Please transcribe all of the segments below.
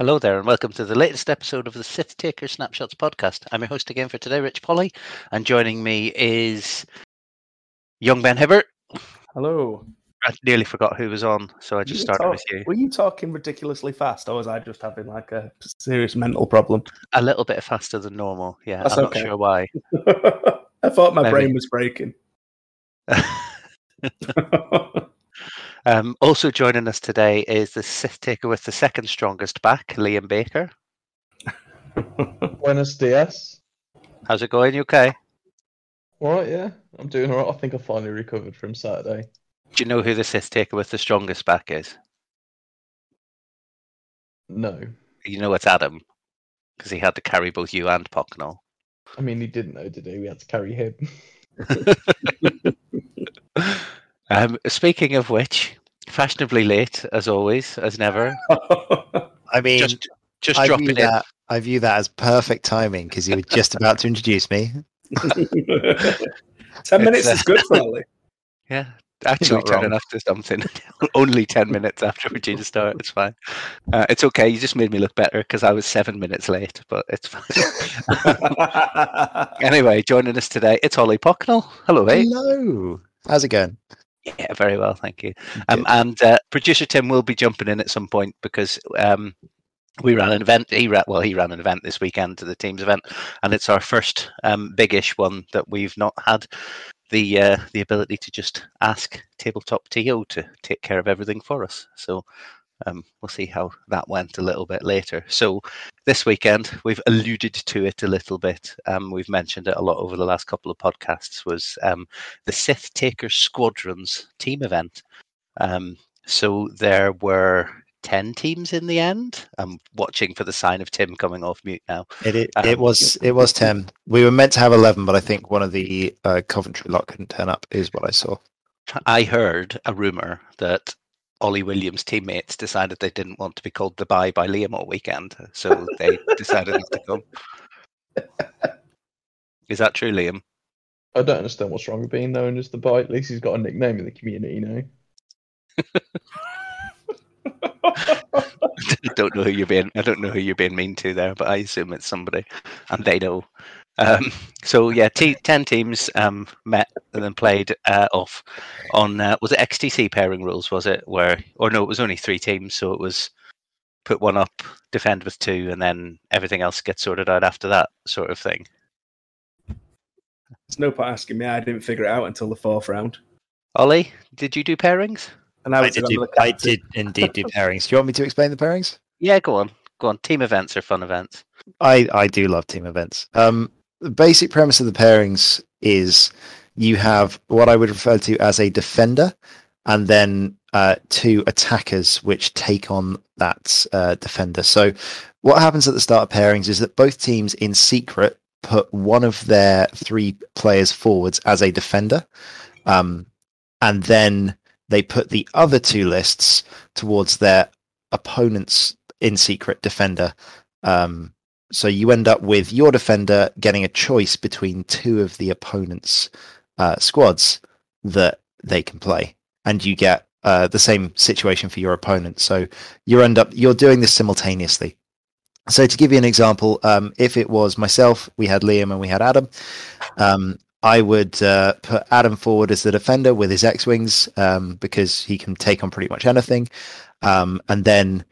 Hello there, and welcome to the latest episode of the Sith Taker Snapshots podcast. I'm your host again for today, Rich Polly, and joining me is young Ben Hibbert. Hello. I nearly forgot who was on, so I just You started talk- with you. Were you talking ridiculously fast, or was I just having like a serious mental problem? A little bit faster than normal. Yeah, That's I'm okay. not sure why. I thought my Maybe. brain was breaking. um, also joining us today is the Sith Taker with the second strongest back, Liam Baker. Buenos dias. How's it going? You okay? All right, yeah, I'm doing all right. I think I finally recovered from Saturday. Do you know who the Sith Taker with the strongest back is? No, You know it's Adam, because he had to carry both you and Pocknell. I mean he didn't know today. We had to carry him. um, speaking of which, fashionably late as always, as never. I mean, Just, just I dropping view in. that. I view that as perfect timing because you were just about to introduce me. Ten minutes uh, is good for Ollie. Yeah, actually not turning wrong. after something. Only ten minutes after we're due to start. It's fine. Uh, it's okay. You just made me look better because I was seven minutes late, but it's fine. anyway, joining us today, it's Ollie Pocknell. Hello, mate. Hello. How's it going? Yeah, very well, thank you. Um, and uh, producer Tim will be jumping in at some point because um, we ran an event. He ran well. He ran an event this weekend to the team's event, and it's our first um, big-ish one that we've not had the uh, the ability to just ask tabletop to to take care of everything for us. So. Um, we'll see how that went a little bit later. So, this weekend we've alluded to it a little bit. Um, we've mentioned it a lot over the last couple of podcasts. Was um, the Sith Taker Squadrons team event. Um, so there were 10 teams in the end. I'm watching for the sign of Tim coming off mute now. It it, Um, it was it was ten. We were meant to have eleven, but I think one of the uh, Coventry lot couldn't turn up. Is what I saw. I heard a rumor that Ollie Williams' teammates decided they didn't want to be called the bye by Liam all weekend, so they decided not to come. Is that true, Liam? I don't understand what's wrong with being known as the bye. At least he's got a nickname in the community, now. I don't know who you're being. I don't know who you're being mean to there, but I assume it's somebody, and they know. Um, so yeah, t- ten teams um, met and then played uh, off on uh, was it XTC pairing rules? Was it where or no? It was only three teams, so it was put one up, defend with two, and then everything else gets sorted out after that sort of thing. There's no point asking me. I didn't figure it out until the fourth round. Ollie, did you do pairings? And I, I did, do. I did indeed do pairings. Do you want me to explain the pairings? Yeah, go on, go on. Team events are fun events. I, I do love team events. Um, the basic premise of the pairings is you have what I would refer to as a defender, and then uh, two attackers which take on that uh, defender. So, what happens at the start of pairings is that both teams in secret put one of their three players forwards as a defender, um, and then they put the other two lists towards their opponent's in secret defender. Um, so you end up with your defender getting a choice between two of the opponent's uh, squads that they can play, and you get uh, the same situation for your opponent. So you end up you're doing this simultaneously. So to give you an example, um, if it was myself, we had Liam and we had Adam. Um, I would uh, put Adam forward as the defender with his X-wings um, because he can take on pretty much anything, um, and then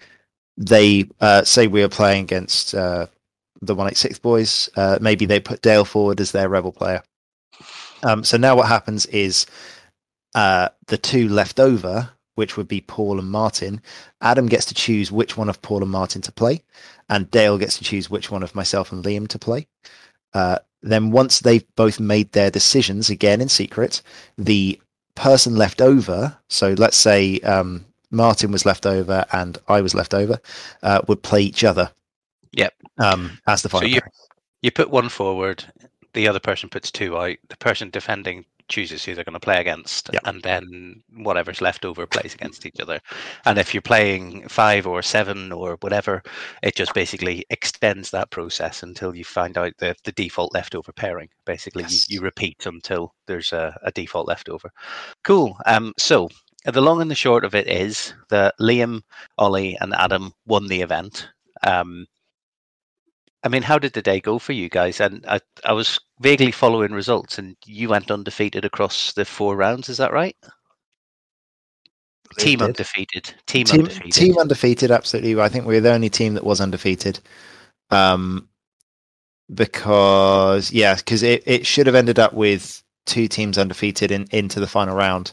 they uh, say we are playing against uh, the 186 boys. Uh, maybe they put Dale forward as their rebel player. Um, so now what happens is uh, the two left over, which would be Paul and Martin, Adam gets to choose which one of Paul and Martin to play, and Dale gets to choose which one of myself and Liam to play. Uh, then once they've both made their decisions, again in secret, the person left over, so let's say um, Martin was left over and I was left over, uh, would play each other. Yep. Um, as the So you-. You put one forward, the other person puts two out. The person defending chooses who they're going to play against, Yeah. and then whatever's left over plays against each other. And if you're playing five or seven or whatever, it just basically extends that process until you find out the, the default leftover pairing. Basically, Yes. you, you repeat until there's a, a default leftover. Cool. Um, so the long and the short of it is that Liam, Ollie, and Adam won the event. Um, I mean, how did the day go for you guys? And I, I was vaguely following results, and you went undefeated across the four rounds. Is that right? Team did. undefeated. Team, team, undefeated. team undefeated. Absolutely, I think we were the only team that was undefeated. Um, because yeah, because it, it should have ended up with two teams undefeated in into the final round,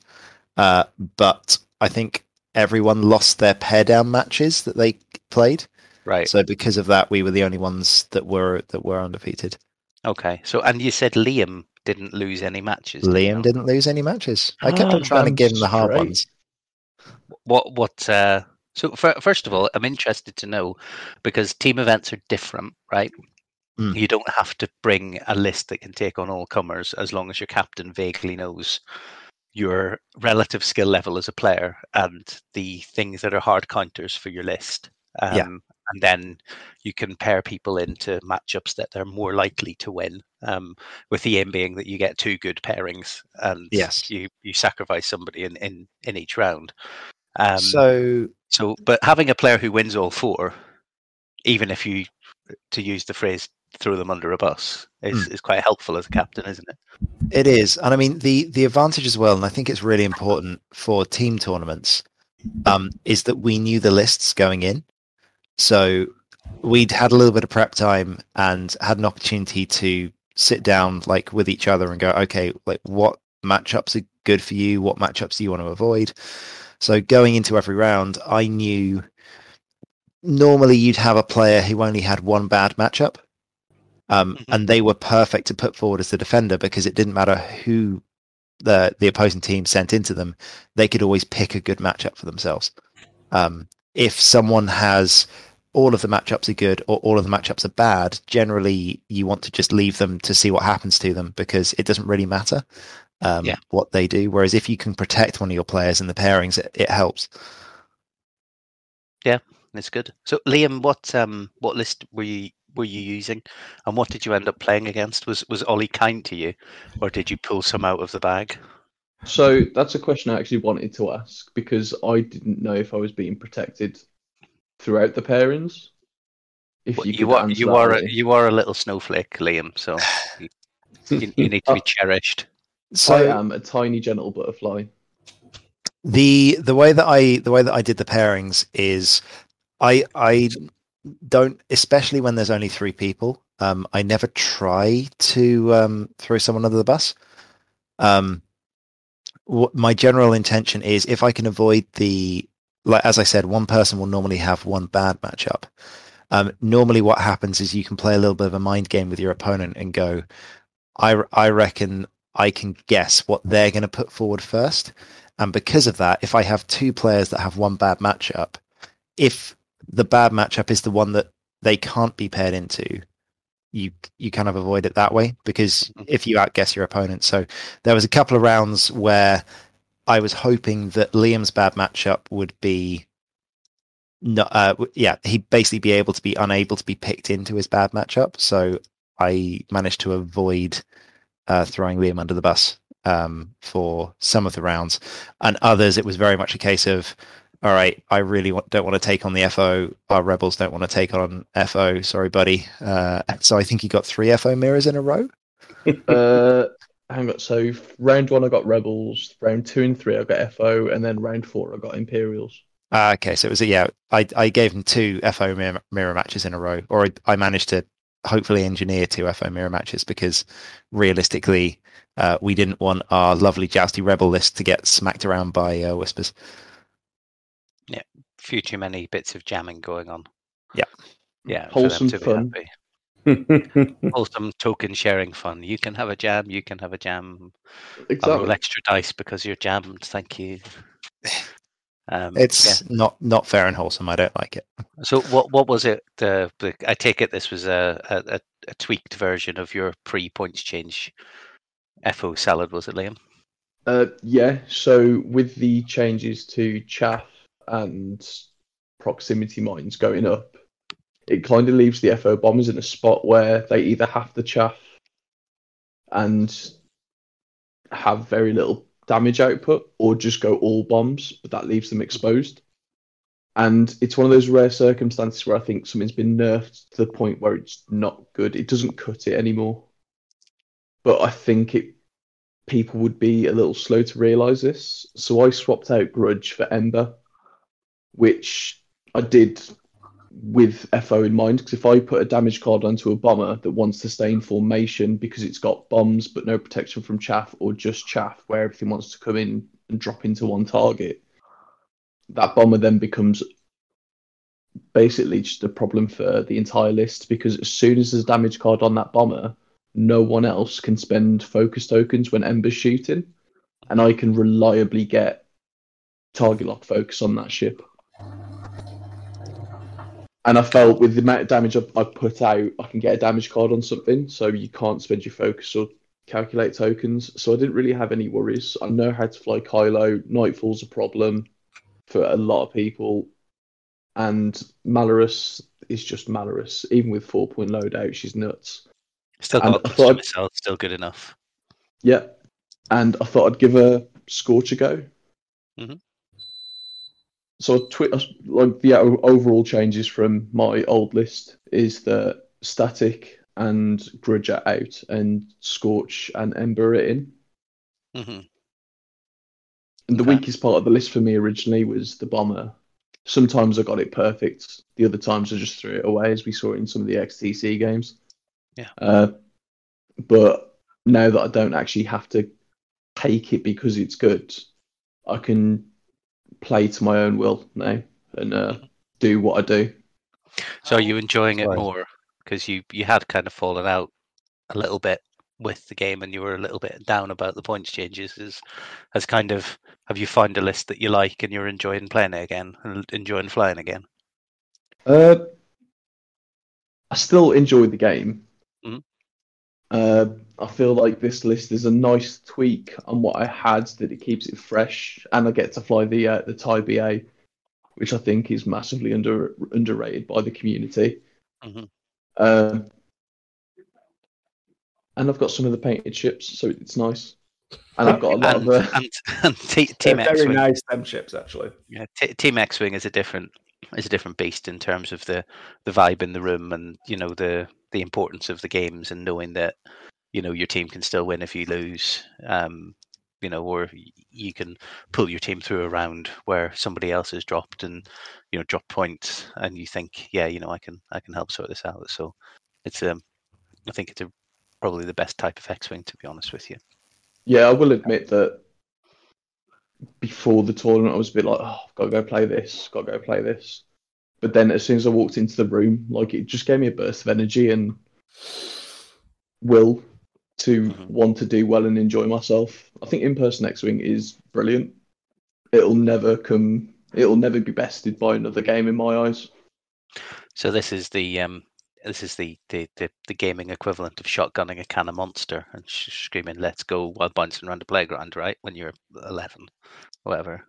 uh, but I think everyone lost their pair down matches that they played. Right. So because of that, we were the only ones that were that were undefeated. Okay. So, and you said Liam didn't lose any matches. did Liam know? didn't lose any matches. I kept Ah, on trying to damn give him the hard straight. ones. What? What? Uh, so, fir- first of all, I'm interested to know because team events are different, right? Mm. You don't have to bring a list that can take on all comers as long as your captain vaguely knows your relative skill level as a player and the things that are hard counters for your list. Um, Yeah. And then you can pair people into matchups that they're more likely to win. Um, with the aim being that you get two good pairings and Yes. you, you sacrifice somebody in, in, in each round. Um, so so, but having a player who wins all four, even if you, to use the phrase, throw them under a bus, is, is quite helpful as a captain, isn't it? It is, and I mean the the advantage as well, and I think it's really important for team tournaments, um, is that we knew the lists going in, so we'd had a little bit of prep time and had an opportunity to sit down like with each other and go, okay, like what matchups are good for you, what matchups do you want to avoid. So going into every round, I knew normally you'd have a player who only had one bad matchup um, Mhm. and they were perfect to put forward as the defender because it didn't matter who the the opposing team sent into them; they could always pick a good matchup for themselves. Um, if someone has all of the matchups are good or all of the matchups are bad, generally you want to just leave them to see what happens to them because it doesn't really matter um, Yeah. what they do. Whereas if you can protect one of your players in the pairings, it, it helps. It's good. So, Liam, what um, what list were you were you using, and what did you end up playing against? Was was Ollie kind to you, or did you pull some out of the bag? So that's a question I actually wanted to ask because I didn't know if I was being protected throughout the pairings. If Well, you, you are you are a, you are a little snowflake, Liam. So you, you, you need to be cherished. So I am a tiny gentle butterfly. the the way that I the way that I did the pairings is I I don't especially when there's only three people. Um, I never try to um, throw someone under the bus. Um, what my general intention is if I can avoid the like as I said, one person will normally have one bad matchup. Um, normally, what happens is you can play a little bit of a mind game with your opponent and go, I I reckon I can guess what they're going to put forward first. And because of that, if I have two players that have one bad matchup, if the bad matchup is the one that they can't be paired into, you you kind of avoid it that way because if you outguess your opponent. So there was a couple of rounds where I was hoping that Liam's bad matchup would be no, uh, yeah, he'd basically be able to be unable to be picked into his bad matchup. So I managed to avoid uh, throwing Liam under the bus um, for some of the rounds, and others it was very much a case of, all right, I really don't want to take on the FO. Our rebels don't want to take on FO. Sorry, buddy. Uh, so I think he got three FO mirrors in a row. Uh, hang on. So round one I got rebels. Round two and three I got FO, and then round four I got Imperials. Ah, okay, so it was a, yeah. I I gave him two FO mirror, mirror matches in a row, or I, I managed to hopefully engineer two FO mirror matches because realistically, uh, we didn't want our lovely jousty rebel list to get smacked around by uh, whispers. Few too many bits of jamming going on. Yeah. Yeah. Wholesome fun. Wholesome token sharing fun. You can have a jam. You can have a jam. I'll roll extra dice because you're jammed. Thank you. Um, It's not not fair and wholesome. I don't like it. so. What what was it? I take it this was a, a, a- a tweaked version of your pre points change. FO salad was it, Liam? Uh, yeah. So with the changes to chaff and proximity mines going up, it kind of leaves the FO bombers in a spot where they either have to chaff and have very little damage output, or just go all bombs, but that leaves them exposed. And it's one of those rare circumstances where I think something's been nerfed to the point where it's not good. It doesn't cut it anymore. But I think it people would be a little slow to realise this. So I swapped out Grudge for Ember, which I did with FO in mind. Because if I put a damage card onto a bomber that wants to stay in formation because it's got bombs but no protection from chaff or just chaff where everything wants to come in and drop into one target, that bomber then becomes basically just a problem for the entire list because as soon as there's a damage card on that bomber, no one else can spend focus tokens when Ember's shooting, and I can reliably get target lock focus on that ship. And I felt with the amount of damage I, I put out, I can get a damage card on something, so you can't spend your focus or calculate tokens. So I didn't really have any worries. I know how to fly Kylo. Nightfall's a problem for a lot of people, and Malarus is just Malarus. Even with four point loadout, she's nuts. Still got I thought- myself, still good enough. Yeah, and I thought I'd give a Scorch a go. Mhm. So, like the overall changes from my old list is that Static and Grudge are out, and Scorch and Ember are in. hmm And the Okay. weakest part of the list for me originally was the Bomber. Sometimes I got it perfect. The other times I just threw it away, as we saw in some of the XTC games. Yeah. Uh, but now that I don't actually have to take it because it's good, I can play to my own will now and uh, do what I do. So are you enjoying it more because you you had kind of fallen out a little bit with the game and you were a little bit down about the points changes? Is has kind of have you found a list that you like and you're enjoying playing it again and enjoying flying again? Uh, I still enjoy the game. Uh, I feel like this list is a nice tweak on what I had that it keeps it fresh, and I get to fly the uh, the TIE/ba, which I think is massively under underrated by the community. Mhm. Um, and I've got some of the painted ships, so it's nice. And I've got a lot And, of uh, and, and T- They're Team very X-Wing, nice, them ships, actually. yeah, T- Team X-Wing is a different is a different beast in terms of the the vibe in the room and you know the the importance of the games and knowing that you know your team can still win if you lose. Um, you know, or you can pull your team through a round where somebody else has dropped and you know drop points, and you think, yeah, you know, I can I can help sort this out. So it's um, I think it's a, probably the best type of X-wing to be honest with you. Yeah, I will admit that before the tournament, I was a bit like, oh, I've got to go play this, got to go play this. But then as soon as I walked into the room, like it just gave me a burst of energy and will to Mhm. want to do well and enjoy myself. I think in-person X-Wing is brilliant. It'll never come, it'll never be bested by another game in my eyes. So this is the um, this is the, the, the, the gaming equivalent of shotgunning a can of monster and sh- screaming "Let's go" while bouncing around the playground, right? When you're eleven, whatever.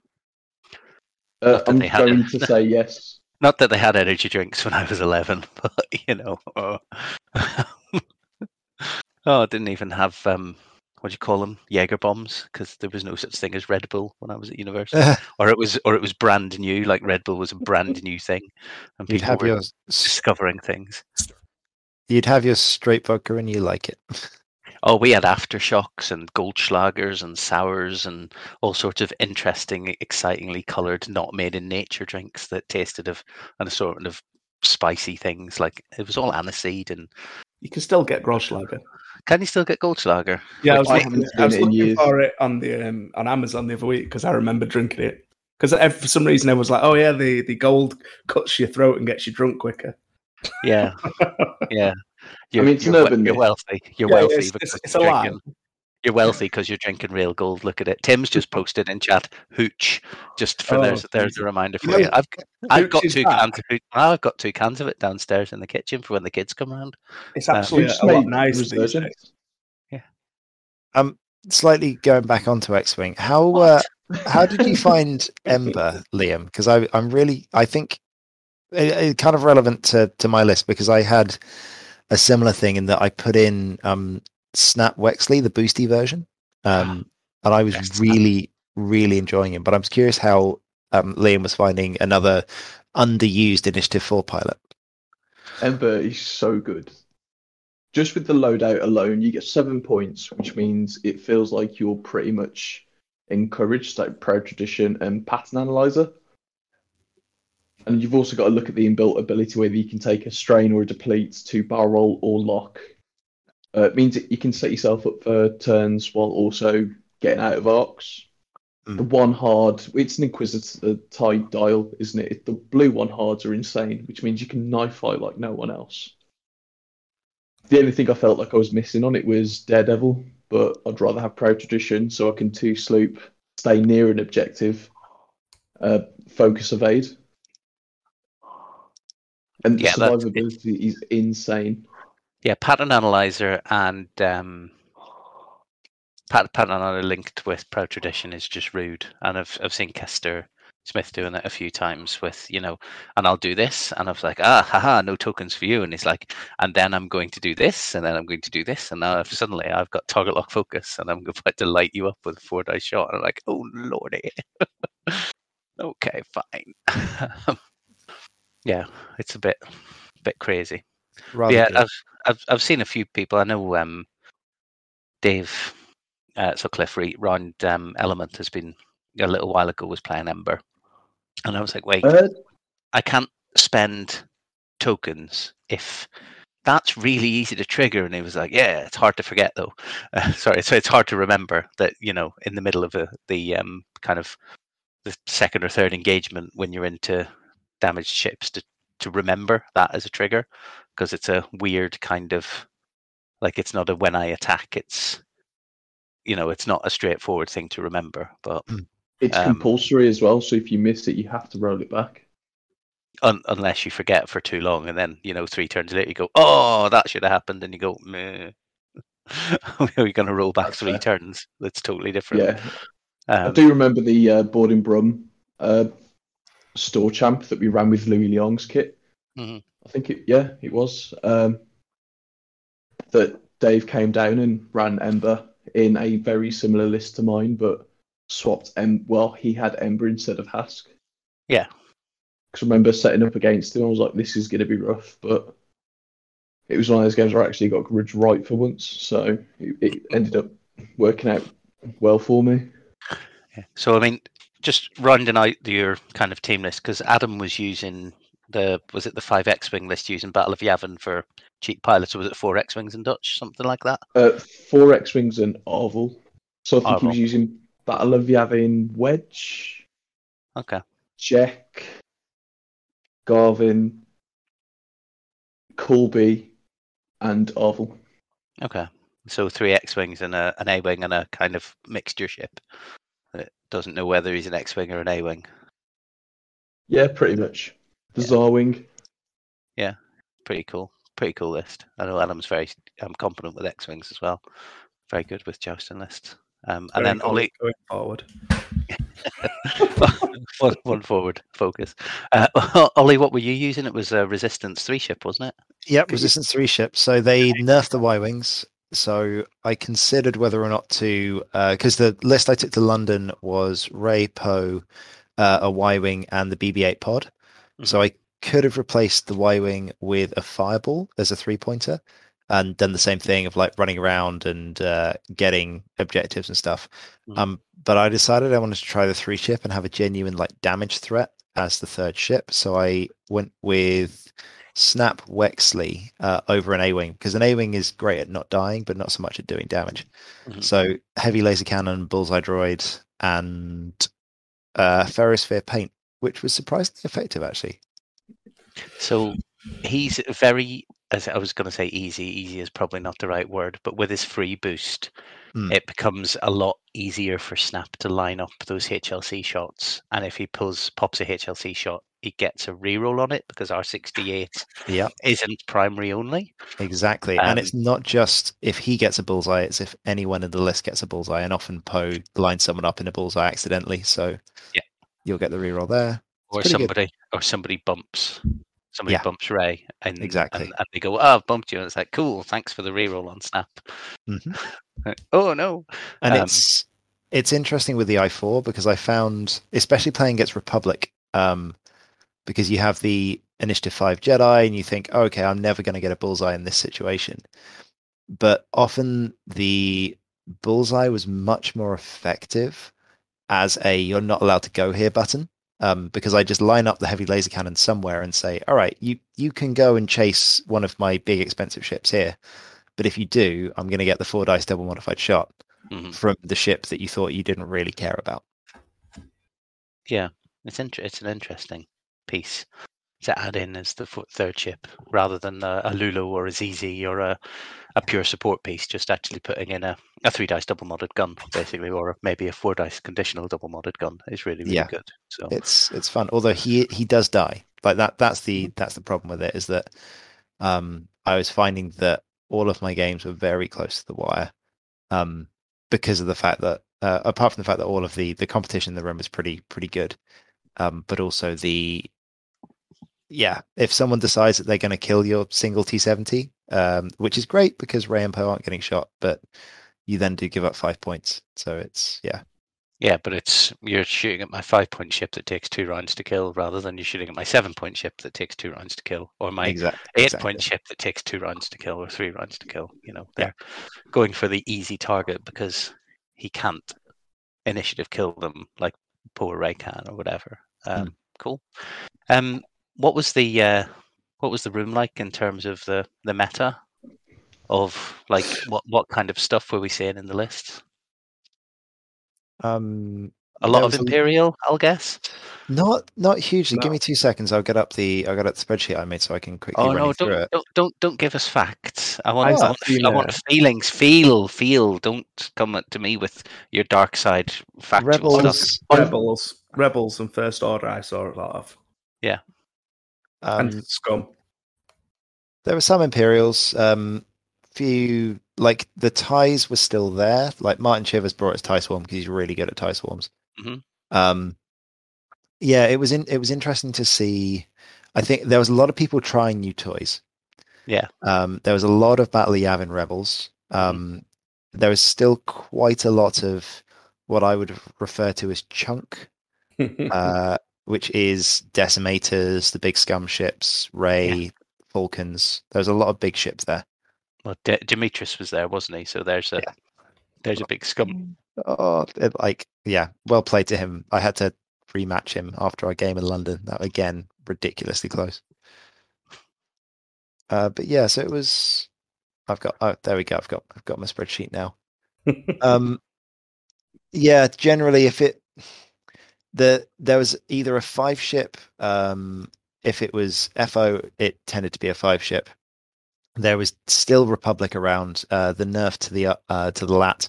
Uh, I'm going to say yes. Not that they had energy drinks when I was eleven, but you know. Uh, oh, I didn't even have um, what do you call them? Jaeger bombs, because there was no such thing as Red Bull when I was at university, or it was or it was brand new. Like Red Bull was a brand new thing, and You'd people have were your discovering things. you'd have your straight vodka and you like it. Oh, we had aftershocks and Goldschlagers and sours and all sorts of interesting, excitingly coloured, not made in nature drinks that tasted of an assortment of spicy things. Like it was all aniseed. And You can still get Goldschlager. can you still get Goldschlager? Yeah, I Which was I ma- looking, haven't I was seen it in looking for it on the um, on Amazon the other week because I remember drinking it. Because for some reason I was like, oh yeah, the, the gold cuts your throat and gets you drunk quicker. yeah, yeah. You're, mean, it's you're, an urban you're wealthy. You're Yeah, wealthy it's- because it's- it's you're a lie. drinking. You're wealthy because you're drinking real gold. Look at it. Tim's just posted in chat hooch. Just for Oh, there's there's a reminder for you. know, I've I've got two back. cans of hooch. I've got two cans of it downstairs in the kitchen for when the kids come around. It's actually Who's a lot made nicer these resurgence? days. Um, slightly going back onto X-wing. How uh, how did you find Ember, Liam? Because I I'm really I think it, it kind of relevant to to my list because I had a similar thing in that I put in um Snap Wexley, the boosty version, um, and I was really really enjoying it. But I'm curious how um, Liam was finding another underused Initiative 4 pilot. Ember is so good. Just with the loadout alone, you get seven points, which means it feels like you're pretty much encouraged, like Proud Tradition and Pattern Analyzer. And you've also got to look at the inbuilt ability whether you can take a strain or a deplete to barrel roll or lock. Uh, it means that you can set yourself up for turns while also getting out of arcs. Mm. The one hard, it's an Inquisitor type dial, isn't it? The blue one hards are insane, which means you can knife fight like no one else. The only thing I felt like I was missing on it was Daredevil, but I'd rather have Proud Tradition so I can two sloop, stay near an objective, uh, focus evade. And the Yeah, survivability is insane. Yeah, pattern analyzer and um, pat- pattern analyzer linked with Proud Tradition is just rude. And I've I've seen Kester Smith doing it a few times with you know, and I'll do this, and I was like, ah, haha, no tokens for you. And he's like, and then I'm going to do this, and then I'm going to do this, and now I've, suddenly I've got target lock focus, and I'm about to light you up with a four dice shot. And I'm like, oh lordy. okay, fine. yeah, it's a bit bit crazy. Yeah. I've, I've I've seen a few people. I know um, Dave uh, Sutcliffe round um, Element has been a little while ago was playing Ember, and I was like, wait, Uh, I can't spend tokens if that's really easy to trigger. And he was like, yeah, it's hard to forget though. Uh, sorry, so it's hard to remember that you know in the middle of a, the um, kind of the second or third engagement when you're into damaged ships to to remember that as a trigger because it's a weird kind of like it's not a when I attack. It's you know it's not a straightforward thing to remember, but it's Um, compulsory as well, so if you miss it, you have to roll it back. un- unless you forget for too long and then you know three turns later you go oh that should have happened and you go meh. we're going to roll back That's three fair. turns that's totally different Yeah, I um, do remember the uh, boarding brum uh, store champ that we ran with Louis Leong's kit. Mhm. I think it, yeah, it was. Um, that Dave came down and ran Ember in a very similar list to mine, but swapped em. Well, he had Ember instead of Hask. Yeah. Because I remember setting up against him, I was like, "This is going to be rough," but it was one of those games where I actually got courage right for once, so it, it ended up working out well for me. yeah. so i mean just rounding out your kind of team list because adam was using the was it the five x-wing list using battle of yavin for cheap pilots or was it four x-wings in dutch something like that? Uh, four X Wings and Arvel. So I think he was using Battle of Yavin Wedge, okay. Jack, Garven, Colby, and Arvel. okay. So three x-wings and a, an a-wing and a kind of mixture ship that doesn't know whether he's an x-wing or an a-wing Yeah, pretty much. The Yeah. Zarwing. Yeah, pretty cool. Pretty cool list. I know Adam's very um, competent with X wings as well. Very good with jousting lists. Um, and Very then good Ollie, going forward. one, one forward focus. Uh, Ollie, what were you using? It was a Resistance three ship, wasn't it? Yep, Resistance 3 ship. So they nerfed the Y Wings. So I considered whether or not to, because the list I took to London was Rey Poe, uh, a Y Wing, and the BB 8 pod. So I could have replaced the Y Wing with a Fireball as a three pointer and done the same thing of like running around and uh, getting objectives and stuff. Mhm. Um, but I decided I wanted to try the three ship and have a genuine like damage threat as the third ship. So I went with Snap Wexley uh, over an A Wing because an A Wing is great at not dying, but not so much at doing damage. Mhm. So heavy laser cannon, bullseye droid, and uh, ferrosphere paint, which was surprisingly effective actually. So he's very, as I was going to say, easy. Easy is probably not the right word, but with his free boost, Hmm. it becomes a lot easier for Snap to line up those HLC shots. And if he pulls pops a HLC shot, he gets a reroll on it because R68 Yeah, isn't primary only. exactly. and it's not just if he gets a bullseye; it's if anyone in the list gets a bullseye. And often Poe lines someone up in a bullseye accidentally, so Yeah. you'll get the reroll there. or pretty good. somebody or somebody bumps somebody Yeah. bumps Rey and Exactly. and, and they go, Oh, I've bumped you and it's like, Cool, thanks for the reroll on Snap. Mhm. oh no. and Um, it's it's interesting with the i4 because I found, especially playing against Republic, um, because you have the Initiative 5 Jedi and you think, oh, okay, I'm never going to get a bullseye in this situation. But often the bullseye was much more effective as a you're not allowed to go here button. Um, because I just line up the heavy laser cannon somewhere and say, all right, you, you can go and chase one of my big expensive ships here. But if you do, I'm going to get the four dice double modified shot Mhm. from the ship that you thought you didn't really care about. Yeah, it's inter- it's an interesting piece to add in as the third chip rather than a, a Lulu or a ZZ or a, a pure support piece. Just actually putting in a, a three dice double modded gun, basically, or maybe a four dice conditional double modded gun is really really Yeah. good. So It's it's fun. Although he he does die. Like that that's the that's the problem with it is that um I was finding that all of my games were very close to the wire. Um because of the fact that uh, apart from the fact that all of the the competition in the room was pretty pretty good. Um but also the yeah, if someone decides that they're going to kill your single T70, um, which is great because Rey and Poe aren't getting shot, but you then do give up five points. So it's yeah, yeah, but it's you're shooting at my five point ship that takes two rounds to kill rather than you're shooting at my seven point ship that takes two rounds to kill, or my exactly. eight exactly. point ship that takes two rounds to kill or three rounds to kill. You know, they're going for the easy target because he can't initiative kill them like poor Rey can or whatever. Um, Cool. Um, what was the uh, what was the room like in terms of the the meta of like what what kind of stuff were we seeing in the list? Um, A lot of Imperial, I'll guess. Not not hugely. Give me two seconds. I'll get up the I'll get up the spreadsheet I made so I can quickly Oh run no! you through Don't, it. don't don't don't give us facts. I want I I want, I want feelings. Feel feel. Don't come to me with your dark side factual stuff. Rebels. Rebels, Rebels, and First Order. I saw a lot of, Um, and Scum. there were some Imperials. Um, few like the ties were still there. Like Martin Chivers brought his tie swarm because he's really good at tie swarms. Mhm. Um, yeah, it was in it was interesting to see. I think there was a lot of people trying new toys. Yeah. Um, there was a lot of Battle of Yavin rebels. Um, there was still quite a lot of what I would refer to as chunk, uh, which is decimators, the big scum ships, Rey, Falcons. There's a lot of big ships there. Well, D- Demetrius was there, wasn't he? So there's a Yeah. there's a big scum. Oh, it, like yeah, well played to him. I had to rematch him after our game in London. That again, ridiculously close. Uh, but yeah, so it was. I've got. Oh, there we go. I've got. I've got my spreadsheet now. um yeah generally if it the there was either a five ship um if it was fo it tended to be a five ship there was still republic around uh the nerf to the uh, to the lat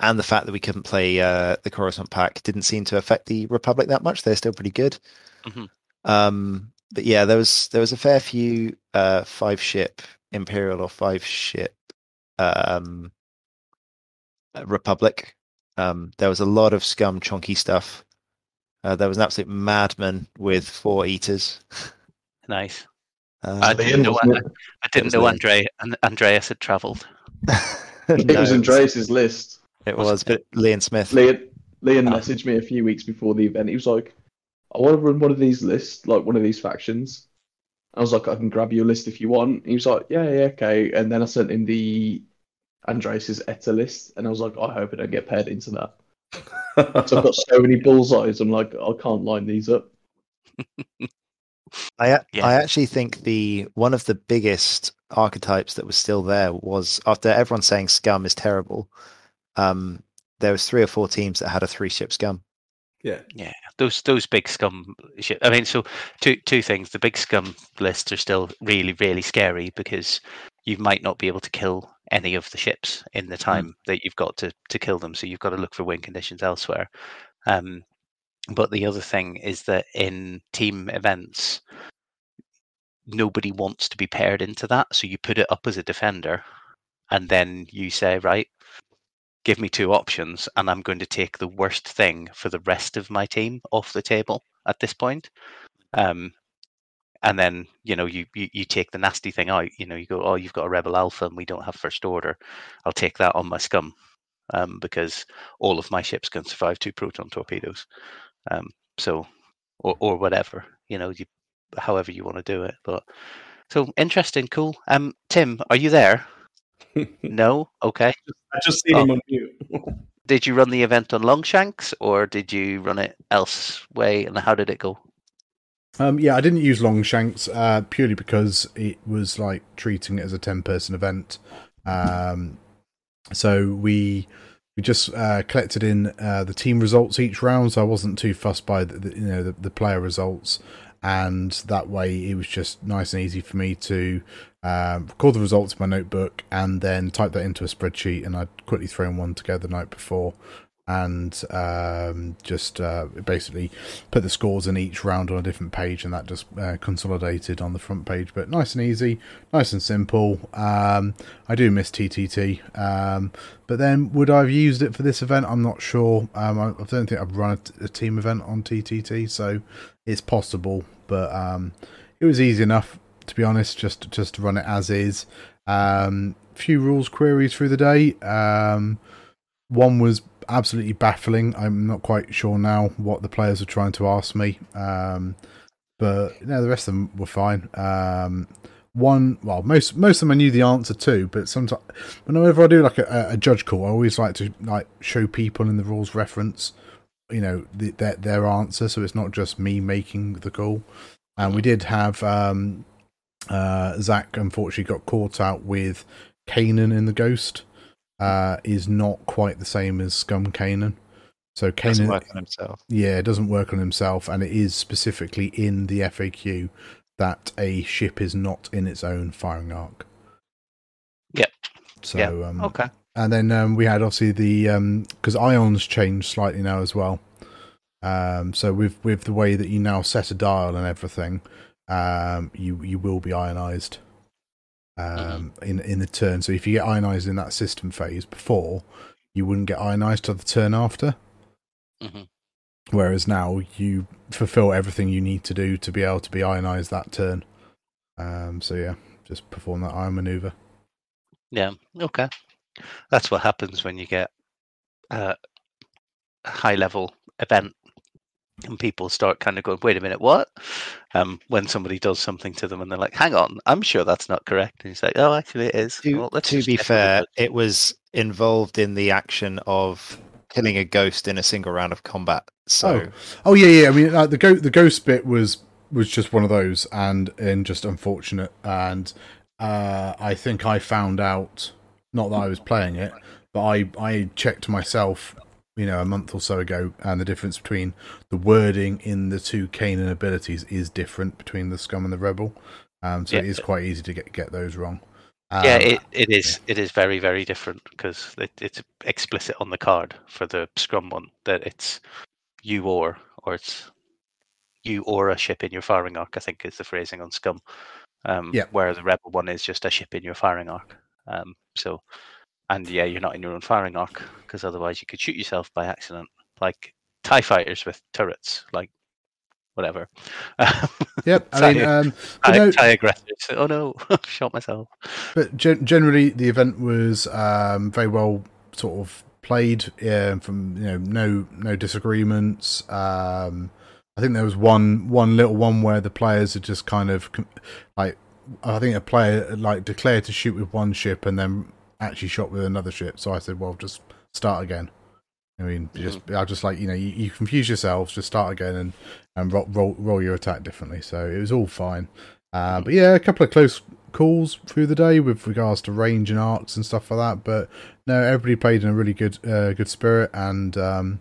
and the fact that we couldn't play uh the coruscant pack didn't seem to affect the republic that much they're still pretty good Mhm. um but yeah there was there was a fair few uh five ship imperial or five ship um Republic. Um, there was a lot of scum chunky stuff. Uh, there was an absolute madman with four eaters. Nice. Uh, I didn't know. wasn't? I didn't know Andre and Andreas had travelled. It no, was Andreas's list. It Was was, but Leon Smith. Leon, Leon Ah. messaged me a few weeks before the event. He was like, I want to run one of these lists, like one of these factions. I was like, I can grab your list if you want. He was like, Yeah, yeah, okay. And then I sent him the Andreas's ETA list, and I was like, I hope I don't get paired into that. So I've got so many bullseyes. I'm like, I can't line these up. I a- Yeah. I actually think the one of the biggest archetypes that was still there was after everyone saying scum is terrible. Um, there was three or four teams that had a three ship scum. yeah. Yeah, those those big scum shit. I mean, so two two things. The big scum lists are still really really scary because you might not be able to kill any of the ships in the time that you've got to to kill them. So you've got to look for win conditions elsewhere. Um, but the other thing is that in team events, nobody wants to be paired into that. So you put it up as a defender, and then you say, right, give me two options, and I'm going to take the worst thing for the rest of my team off the table at this point. Um, and then you know you, you you take the nasty thing out. You know you go, oh, you've got a rebel alpha, and we don't have first order. I'll take that on my scum. um, because all of my ships can survive two proton torpedoes. Um, so, or or whatever, you know, you, however you want to do it. But so interesting, cool. Um, Tim, are you there? no. Okay. I just seen him on mute. Did you run the event on Longshanks or did you run it elsewhere? And how did it go? Um, yeah, I didn't use Longshanks uh, purely because it was like treating it as a ten-person event. Um, so we we just uh, collected in uh, the team results each round. So I wasn't too fussed by the, the you know the, the player results, and that way it was just nice and easy for me to um, record the results in my notebook and then type that into a spreadsheet. And I'd quickly thrown one together the night before and um, just uh, basically put the scores in each round on a different page, and that just uh, consolidated on the front page. But nice and easy, nice and simple. Um, I do miss TTT, um, but then would I have used it for this event? I'm not sure. Um, I, don't think I've run a, a, team event on TTT, so it's possible, but um, it was easy enough to be honest. Just just to run it as is. Um, few rules queries through the day. one was absolutely baffling. I'm not quite sure now what the players are trying to ask me. Um, but you know, the rest of them were fine. Um, one, well, most most of them I knew the answer to, but sometimes whenever I do like a, a, judge call, I always like to like show people in the rules reference, you know, the, their their answer, so it's not just me making the call. And we did have um, uh, Zach, unfortunately, got caught out with Kanan in the Ghost uh, is not quite the same as Scum Kanan. So Kanan doesn't work on himself. Yeah, it doesn't work on himself, and it is specifically in the FAQ that a ship is not in its own firing arc. Yep. So yep. Um, okay. And then um, we had obviously the because um, ions change slightly now as well. Um, so with with the way that you now set a dial and everything, um, you you will be ionized um, mm-hmm. in in the turn. So if you get ionized in that system phase before, you wouldn't get ionized to the turn after. Mm-hmm. Whereas now you fulfill everything you need to do to be able to be ionized that turn. Um, so yeah, just perform that ion maneuver. Yeah. Okay. That's what happens when you get uh, a high level event and people start kind of going, wait a minute, what? Um, when somebody does something to them and they're like, hang on, I'm sure that's not correct. And he's like, oh, actually, it is. To, well, to be fair, it was involved in the action of killing a ghost in a single round of combat. So, oh, oh yeah, yeah. I mean, uh, the ghost, the ghost bit was was just one of those, and and just unfortunate. And uh, I think I found out, not that I was playing it, but I I checked myself you know a month or so ago, and the difference between the wording in the two Kanan abilities is different between the Scum and the Rebel. Um, so yeah. it is quite easy to get get those wrong. Um, yeah, it, it is. It is very very different because it, it's explicit on the card for the Scum one that it's you or or it's you or a ship in your firing arc. I think is the phrasing on Scum. Um, yeah. Where the Rebel one is just a ship in your firing arc. Um, so and yeah, you're not in your own firing arc because otherwise you could shoot yourself by accident, like Tie fighters with turrets, like whatever. Yep, I mean, um, tie, no, tie aggressors. Oh no, shot myself. But gen- generally, the event was um, very well sort of played. Yeah, from you know, no no disagreements. Um, I think there was one one little one where the players had just kind of like I think a player like declared to shoot with one ship and then actually shot with another ship. So I said, well, just start again. I mean, mm-hmm. just I just like you know you, you, confuse yourselves, just start again and and roll, roll, roll your attack differently. So it was all fine. Uh, mm-hmm. but yeah, a couple of close calls through the day with regards to range and arcs and stuff like that. But no, everybody played in a really good uh, good spirit, and um,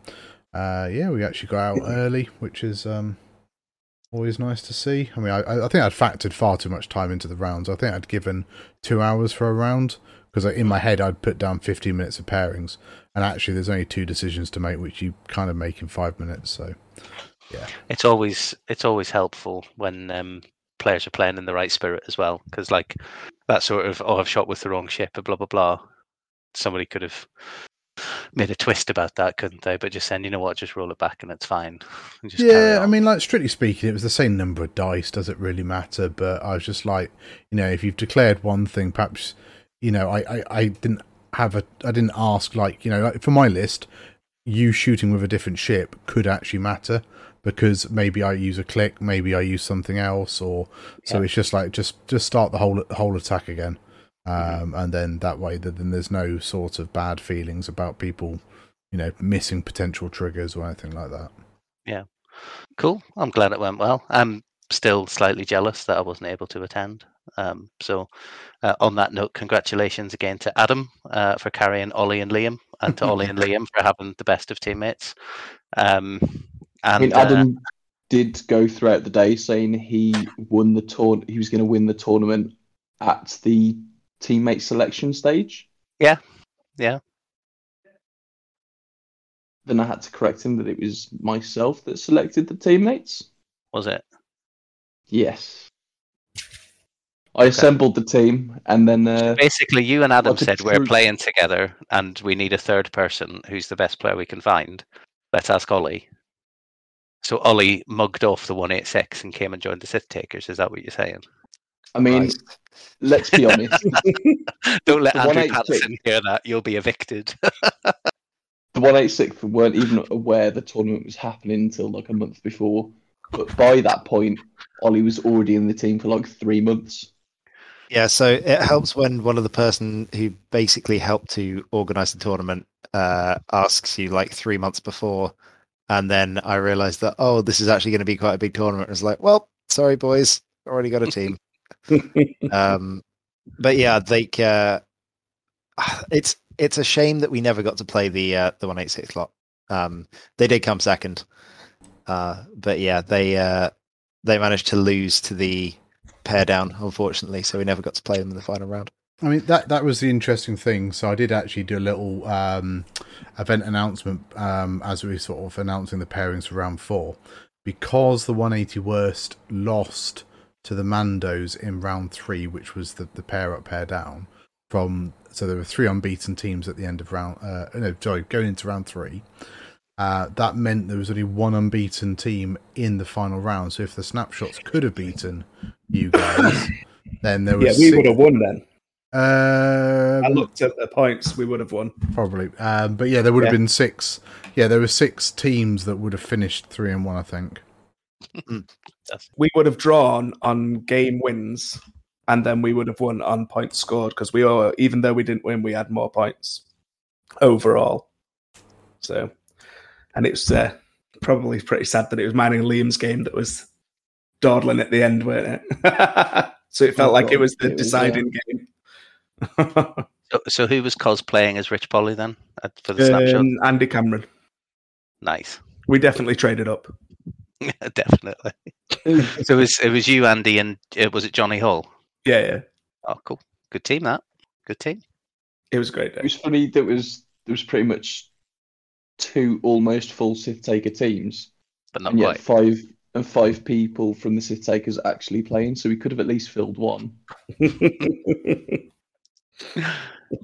uh, yeah, we actually got out early, which is um, always nice to see. I mean, I, I think I'd factored far too much time into the rounds. I think I'd given two hours for a round because in my head I'd put down 15 minutes of pairings, and actually there's only two decisions to make, which you kind of make in five minutes. So, yeah, it's always it's always helpful when um, players are playing in the right spirit as well, because like that sort of oh I've shot with the wrong ship, or blah blah blah. Somebody could have made a twist about that, couldn't they? But just saying, you know what, just roll it back and it's fine. yeah, I mean, like strictly speaking, it was the same number of dice. Does it really matter? But I was just like, you know, if you've declared one thing, perhaps you know, I, I, I didn't have a. I didn't ask like you know for my list, you shooting with a different ship could actually matter because maybe I use a click, maybe I use something else, or so Yeah. it's just like just just start the whole whole attack again, Mm-hmm. um, and then that way then there's no sort of bad feelings about people, you know, missing potential triggers or anything like that. Yeah, cool. I'm glad it went well. I'm still slightly jealous that I wasn't able to attend. Um, so, uh, on that note, congratulations again to Adam uh, for carrying Ollie and Liam, and to Ollie and Liam for having the best of teammates. Um, and I mean, uh, Adam did go throughout the day saying he won the tour. He was going to win the tournament at the teammate selection stage. Yeah, yeah. Then I had to correct him that it was myself that selected the teammates. was it? Yes. I assembled the team and then uh, Basically, you and Adam said we're playing together, and we need a third person who's the best player we can find. Let's ask Ollie. So Ollie mugged off the 186 and came and joined the Sith Takers. Is that what you're saying? I mean, Right. let's be honest. Don't let The Andrew 186 Patterson hear that. You'll be evicted. the 186 weren't even aware the tournament was happening until like a month before. But by that point, Ollie was already in the team for like three months. Yeah, so it helps when one of the person who basically helped to organize the tournament uh, asks you like three months before, and then I realized that oh, this is actually going to be quite a big tournament. It's like, well, sorry, boys, already got a team. um, but yeah, like uh, it's it's a shame that we never got to play the uh, the one eight six lot. Um, they did come second, uh, but yeah, they uh, they managed to lose to the pair down, unfortunately. So we never got to play them in the final round. I mean that that was the interesting thing. So I did actually do a little um, event announcement um, as we were sort of announcing the pairings for round four, because the 180 worst lost to the Mandos in round three, which was the, the pair up, pair down. From so there were three unbeaten teams at the end of round. Uh, no, sorry, going into round three. Uh, that meant there was only one unbeaten team in the final round. So if the snapshots could have beaten you guys, then there was yeah, we six- would have won then. uh, I looked at the points. We would have won. probably. Um, but yeah, there would have Yeah. been six. Yeah, there were six teams that would have finished three and one. I think. We would have drawn on game wins, and then we would have won on points scored because we are even though we didn't win, we had more points overall. So, and it's uh, probably pretty sad that it was mine and Liam's game that was dawdling at the end, weren't it? so it felt Oh, like it was the it was, deciding game. So, so who was cosplaying as Rich Polly then for the snapshot? um, Andy Cameron. Nice, We definitely traded up. definitely. So it was it was you, Andy, and uh, was it Johnny Hall? Yeah, yeah. Oh, cool. Good team. That good team. It was a great It was funny. There was there was pretty much two almost full Sith Taker teams, But not and yet quite. five and five people from the Sith Takers actually playing. So we could have at least filled one.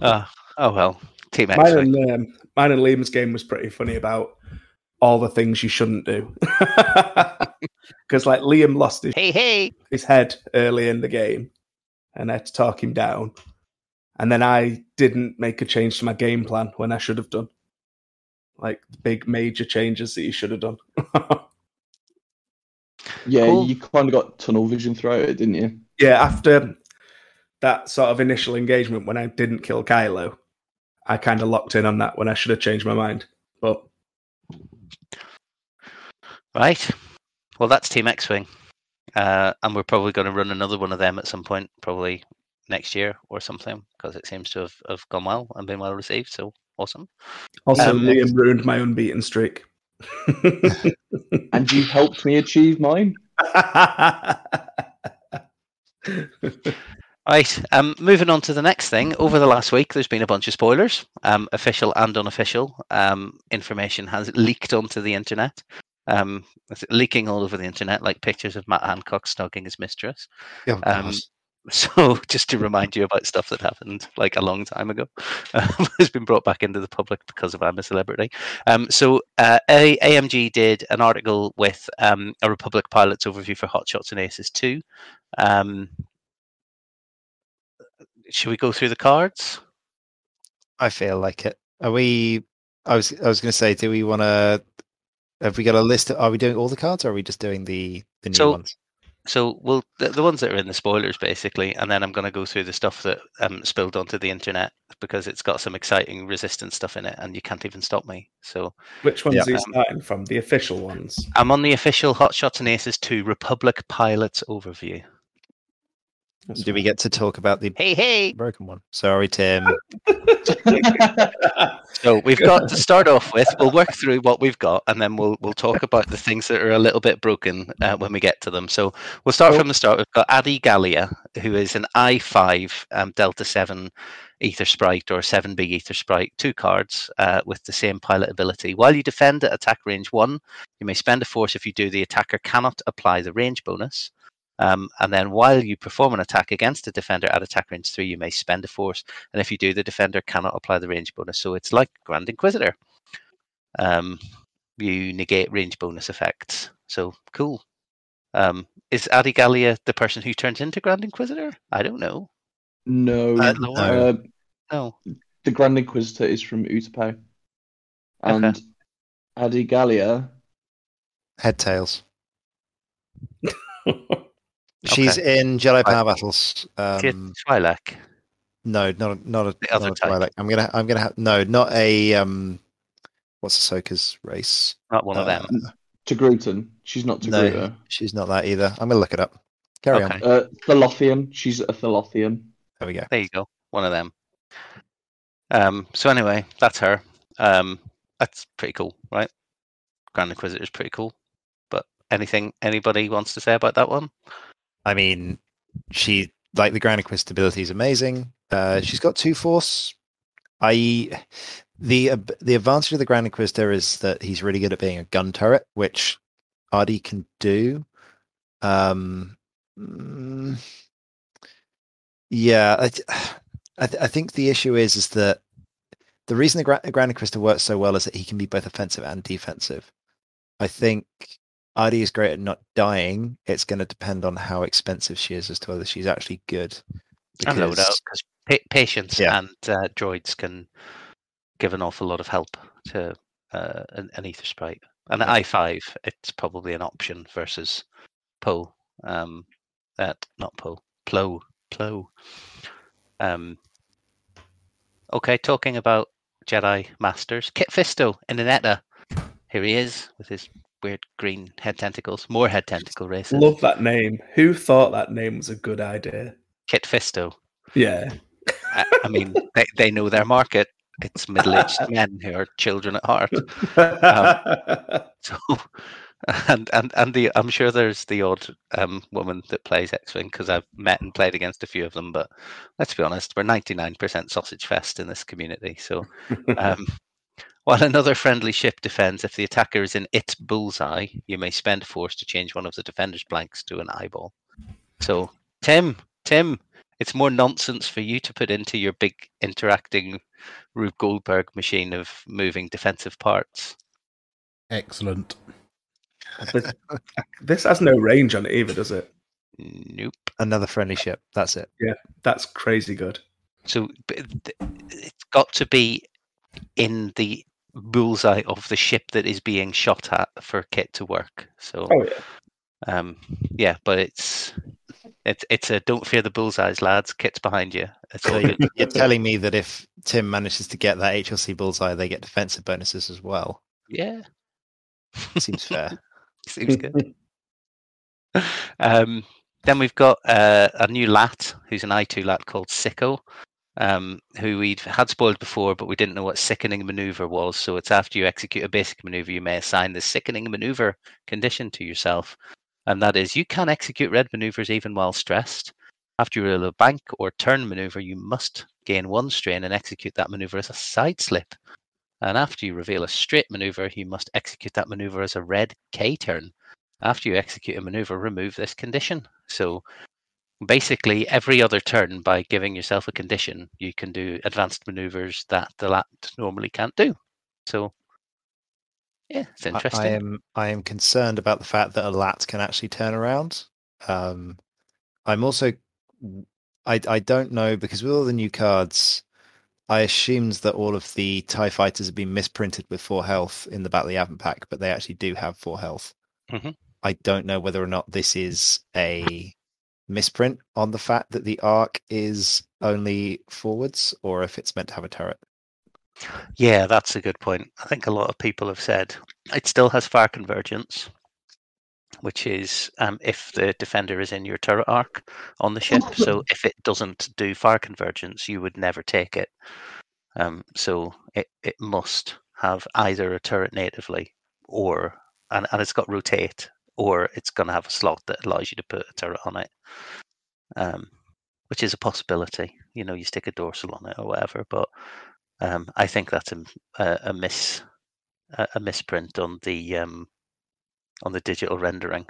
Oh, oh well. Team mine and um, mine and Liam's game was pretty funny about all the things you shouldn't do. Because like Liam lost his, Hey, hey. his head early in the game, and I had to talk him down. And then I didn't make a change to my game plan when I should have done, like the big major changes that you should have done. Yeah, Cool. you kind of got tunnel vision throughout it, didn't you? yeah, after that sort of initial engagement when I didn't kill Kylo, I kind of locked in on that when I should have changed my mind. But Right. Well, that's Team X-Wing, uh, and we're probably going to run another one of them at some point, probably next year or something, because it seems to have, have gone well and been well received. So awesome. also, Um, Liam ruined my unbeaten streak. And you helped me achieve mine. Right. Um, moving on to the next thing. Over the last week, there's been a bunch of spoilers, um, official and unofficial. Um, information has leaked onto the internet. Um, leaking all over the internet, like pictures of Matt Hancock snogging his mistress. God. So, just to remind you about stuff that happened like a long time ago, um, has been brought back into the public because of I'm a Celebrity. Um, so, uh, a- AMG did an article with um, a Republic Pilots overview for Hot Shots and Aces 2. Um, should we go through the cards? I feel like it. Are we? I was I was going to say, do we want to? Have we got a list? Of, are we doing all the cards, or are we just doing the the new So- ones? So we'll the, the ones that are in the spoilers basically, and then I'm going to go through the stuff that um, spilled onto the internet because it's got some exciting resistance stuff in it, and you can't even stop me. So Which ones Yeah. are you starting from? The official ones. I'm on the official Hot Shots and Aces 2 Republic Pilots overview. That's Do we get to talk about the Hey, hey! broken one? Sorry, Tim. So we've got to start off with. We'll work through what we've got, and then we'll we'll talk about the things that are a little bit broken uh, when we get to them. So we'll start from the start. We've got Adi Gallia, who is an i5 um, Delta 7 Aethersprite or 7B Aethersprite, two cards uh, with the same pilot ability. While you defend at attack range one, you may spend a force if you do. The attacker cannot apply the range bonus. Um, and then while you perform an attack against a defender at attack range three, you may spend a force and if you do, the defender cannot apply the range bonus. So it's like Grand Inquisitor. Um, you negate range bonus effects. So cool. Um, is Adi Gallia the person who turns into Grand Inquisitor? I don't know. no, Uh, no. uh, No. the Grand Inquisitor is from Utapau. And Adi Gallia, Head tails. She's in Jedi Power Battles. Kid Um, Twi'lek. no, not a, not a, The other not a. Twi'lek. I'm gonna I'm gonna have no, not a um. What's Ahsoka's race? Not one of them. Uh, Togrutan. She's not No. She's not that either. I'm gonna look it up. Carry Okay. on. Uh, Tholothian. She's a Tholothian. There we go. There you go. One of them. Um, so anyway, that's her. Um, that's pretty cool, right? Grand Inquisitor is pretty cool. But anything anybody wants to say about that one? I mean, she like the Grand Inquisitor ability is amazing. Uh, she's got two force. I the ab- the advantage of the Grand Inquisitor is that he's really good at being a gun turret, which Adi can do. Um, mm, yeah, I, I, th- I think the issue is is that the reason the Gra- Grand Inquisitor works so well is that he can be both offensive and defensive. I think Adi is great at not dying. It's going to depend on how expensive she is as to whether she's actually good. And load out Because- because pa- patience Yeah. and uh, droids can give an awful lot of help to uh, an, an aethersprite. And at i5, it's probably an option versus Poe. Um, uh, not Poe, Plo, Plo. Um, okay, talking about Jedi Masters, Kit Fisto in the netta. Here he is with his weird green head tentacles. More head tentacle races. Love that name. Who thought that name was a good idea? Kit Fisto. Yeah. I, I mean, they, they know their market. It's middle-aged men who are children at heart. So, and and and the I'm sure there's the odd um, woman that plays X-wing because I've met and played against a few of them. But let's be honest, we're 99% sausage fest in this community. So, um, while another friendly ship defends, if the attacker is in its bullseye, you may spend force to change one of the defender's blanks to an eyeball. So, Tim, Tim, it's more nonsense for you to put into your big interacting Rube Goldberg machine of moving defensive parts. Excellent. This- this has no range on it either, does it? Nope. Another friendly ship. That's it. Yeah, that's crazy good. So it's got to be in the bullseye of the ship that is being shot at for Kit to work. So Oh yeah. um, yeah, but it's it's it's a don't fear the bullseyes, lads. Kit's behind you. So you're, you're telling me that if Tim manages to get that HLC bullseye, they get defensive bonuses as well. yeah, Seems fair. seems good. um, then we've got uh, a new lat who's an I2 lat called Sicko, um, who we'd had spoiled before, but we didn't know what sickening maneuver was. So it's after you execute a basic maneuver, you may assign the sickening maneuver condition to yourself. And that is you can execute red maneuvers even while stressed. After you roll a bank or turn maneuver, you must gain one strain and execute that maneuver as a side slip. And after you reveal a straight maneuver, you must execute that maneuver as a red K turn. After you execute a maneuver, remove this condition. So basically, every other turn, by giving yourself a condition, you can do advanced maneuvers that the lat normally can't do. So, yeah, it's interesting. I, am I am concerned about the fact that a lat can actually turn around. Um, I'm also I I don't know because with all the new cards, I assumed that all of the TIE fighters have been misprinted with four health in the Battle of the Yavin pack, but they actually do have four health. Mhm. I don't know whether or not this is a misprint on the fact that the arc is only forwards or if it's meant to have a turret. Yeah, that's a good point. I think a lot of people have said it still has fire convergence, which is um, if the defender is in your turret arc on the ship. So if it doesn't do fire convergence, you would never take it. Um, so it, it must have either a turret natively or and, and it's got rotate or it's going to have a slot that allows you to put a turret on it, um, which is a possibility. You know, you stick a dorsal on it or whatever, but um, I think that's a, a, a miss a, a misprint on the um, on the digital rendering.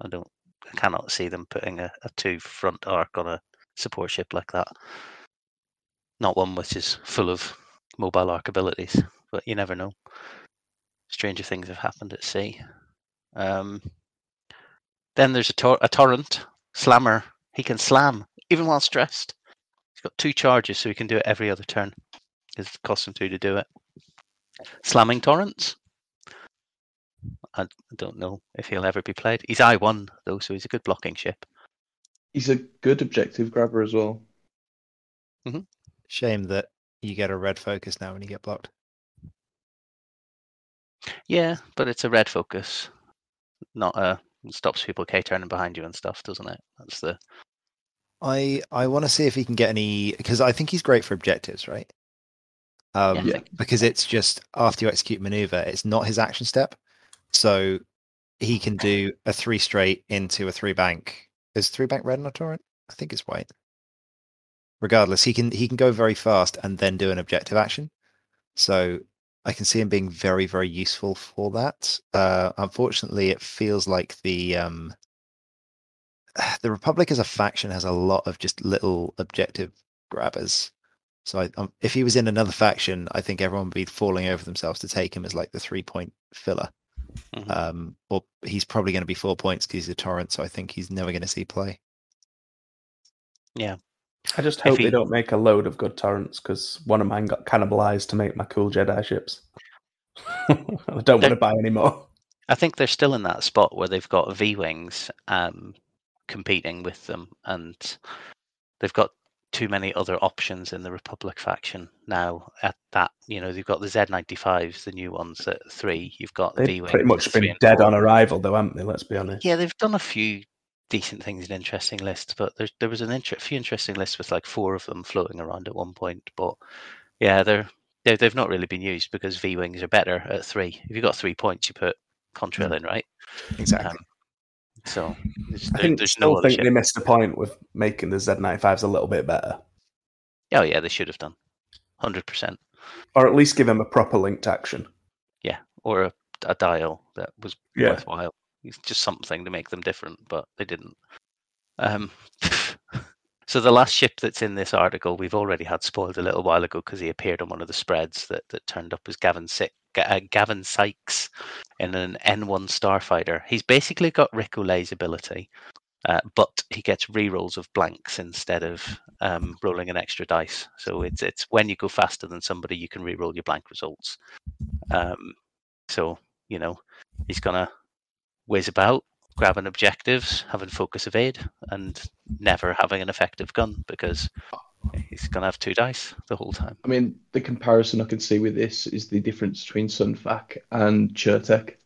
I don't I cannot see them putting a, a two front arc on a support ship like that. Not one which is full of mobile arc abilities, but you never know. Stranger things have happened at sea. Um, then there's a, tor- a torrent slammer. He can slam even while stressed. He's got two charges, so he can do it every other turn. It costs him two to do it. Slamming torrents. I don't know if he'll ever be played. He's I one though, so he's a good blocking ship. He's a good objective grabber as well. Mm-hmm. Shame that you get a red focus now when you get blocked. Yeah, but it's a red focus, not a stops people catering behind you and stuff, doesn't it? That's the I I want to see if he can get any because I think he's great for objectives, right? Um, Yeah, I Yeah. think- because it's just after you execute maneuver, it's not his action step, so he can do a three straight into a three bank. Is three bank red on a torrent? I think it's white. Regardless, he can he can go very fast and then do an objective action. So I can see him being very very useful for that. Uh, unfortunately, it feels like the um, the Republic as a faction has a lot of just little objective grabbers. So I, um, if he was in another faction, I think everyone would be falling over themselves to take him as like the three point filler. Mhm. Um, or he's probably going to be four points because he's a torrent. So I think he's never going to see play. I just hope he- they don't make a load of good torrents because one of mine got cannibalized to make my cool Jedi ships. I don't want to buy any more. I think they're still in that spot where they've got V wings um, competing with them, and they've got too many other options in the Republic faction now. At that, you know, they've got the Z95s, the new ones at three. You've got They've V wings. pretty much been dead on arrival, though, haven't they? Let's be honest. Yeah, they've done a few decent things in interesting lists, but there's there was an inter- few interesting lists with like four of them floating around at one point. But yeah, they're, they're they've not really been used because V wings are better at three. If you've got three points, you put Contrail in, right? Exactly. Um, so there's, I think, there's still no think ship. they missed the point with making the Z95s a little bit better, Oh yeah, they should have done, hundred percent. or at least give them a proper linked action. Yeah, or a, a dial that was Yeah. worthwhile. It's just something to make them different, but they didn't. Um, so the last ship that's in this article, we've already had spoiled a little while ago because he appeared on one of the spreads that, that turned up as Gavin Si- uh, Gavin Sykes in an N1 Starfighter. He's basically got Ric Olié's ability, uh, but he gets rerolls of blanks instead of um, rolling an extra dice. So it's it's when you go faster than somebody, you can reroll your blank results. Um, so you know he's gonna whiz about, grabbing objectives, having focus evade, and never having an effective gun because he's gonna have two dice the whole time. I mean, the comparison I can see with this is the difference between Sun Fac and Chertek.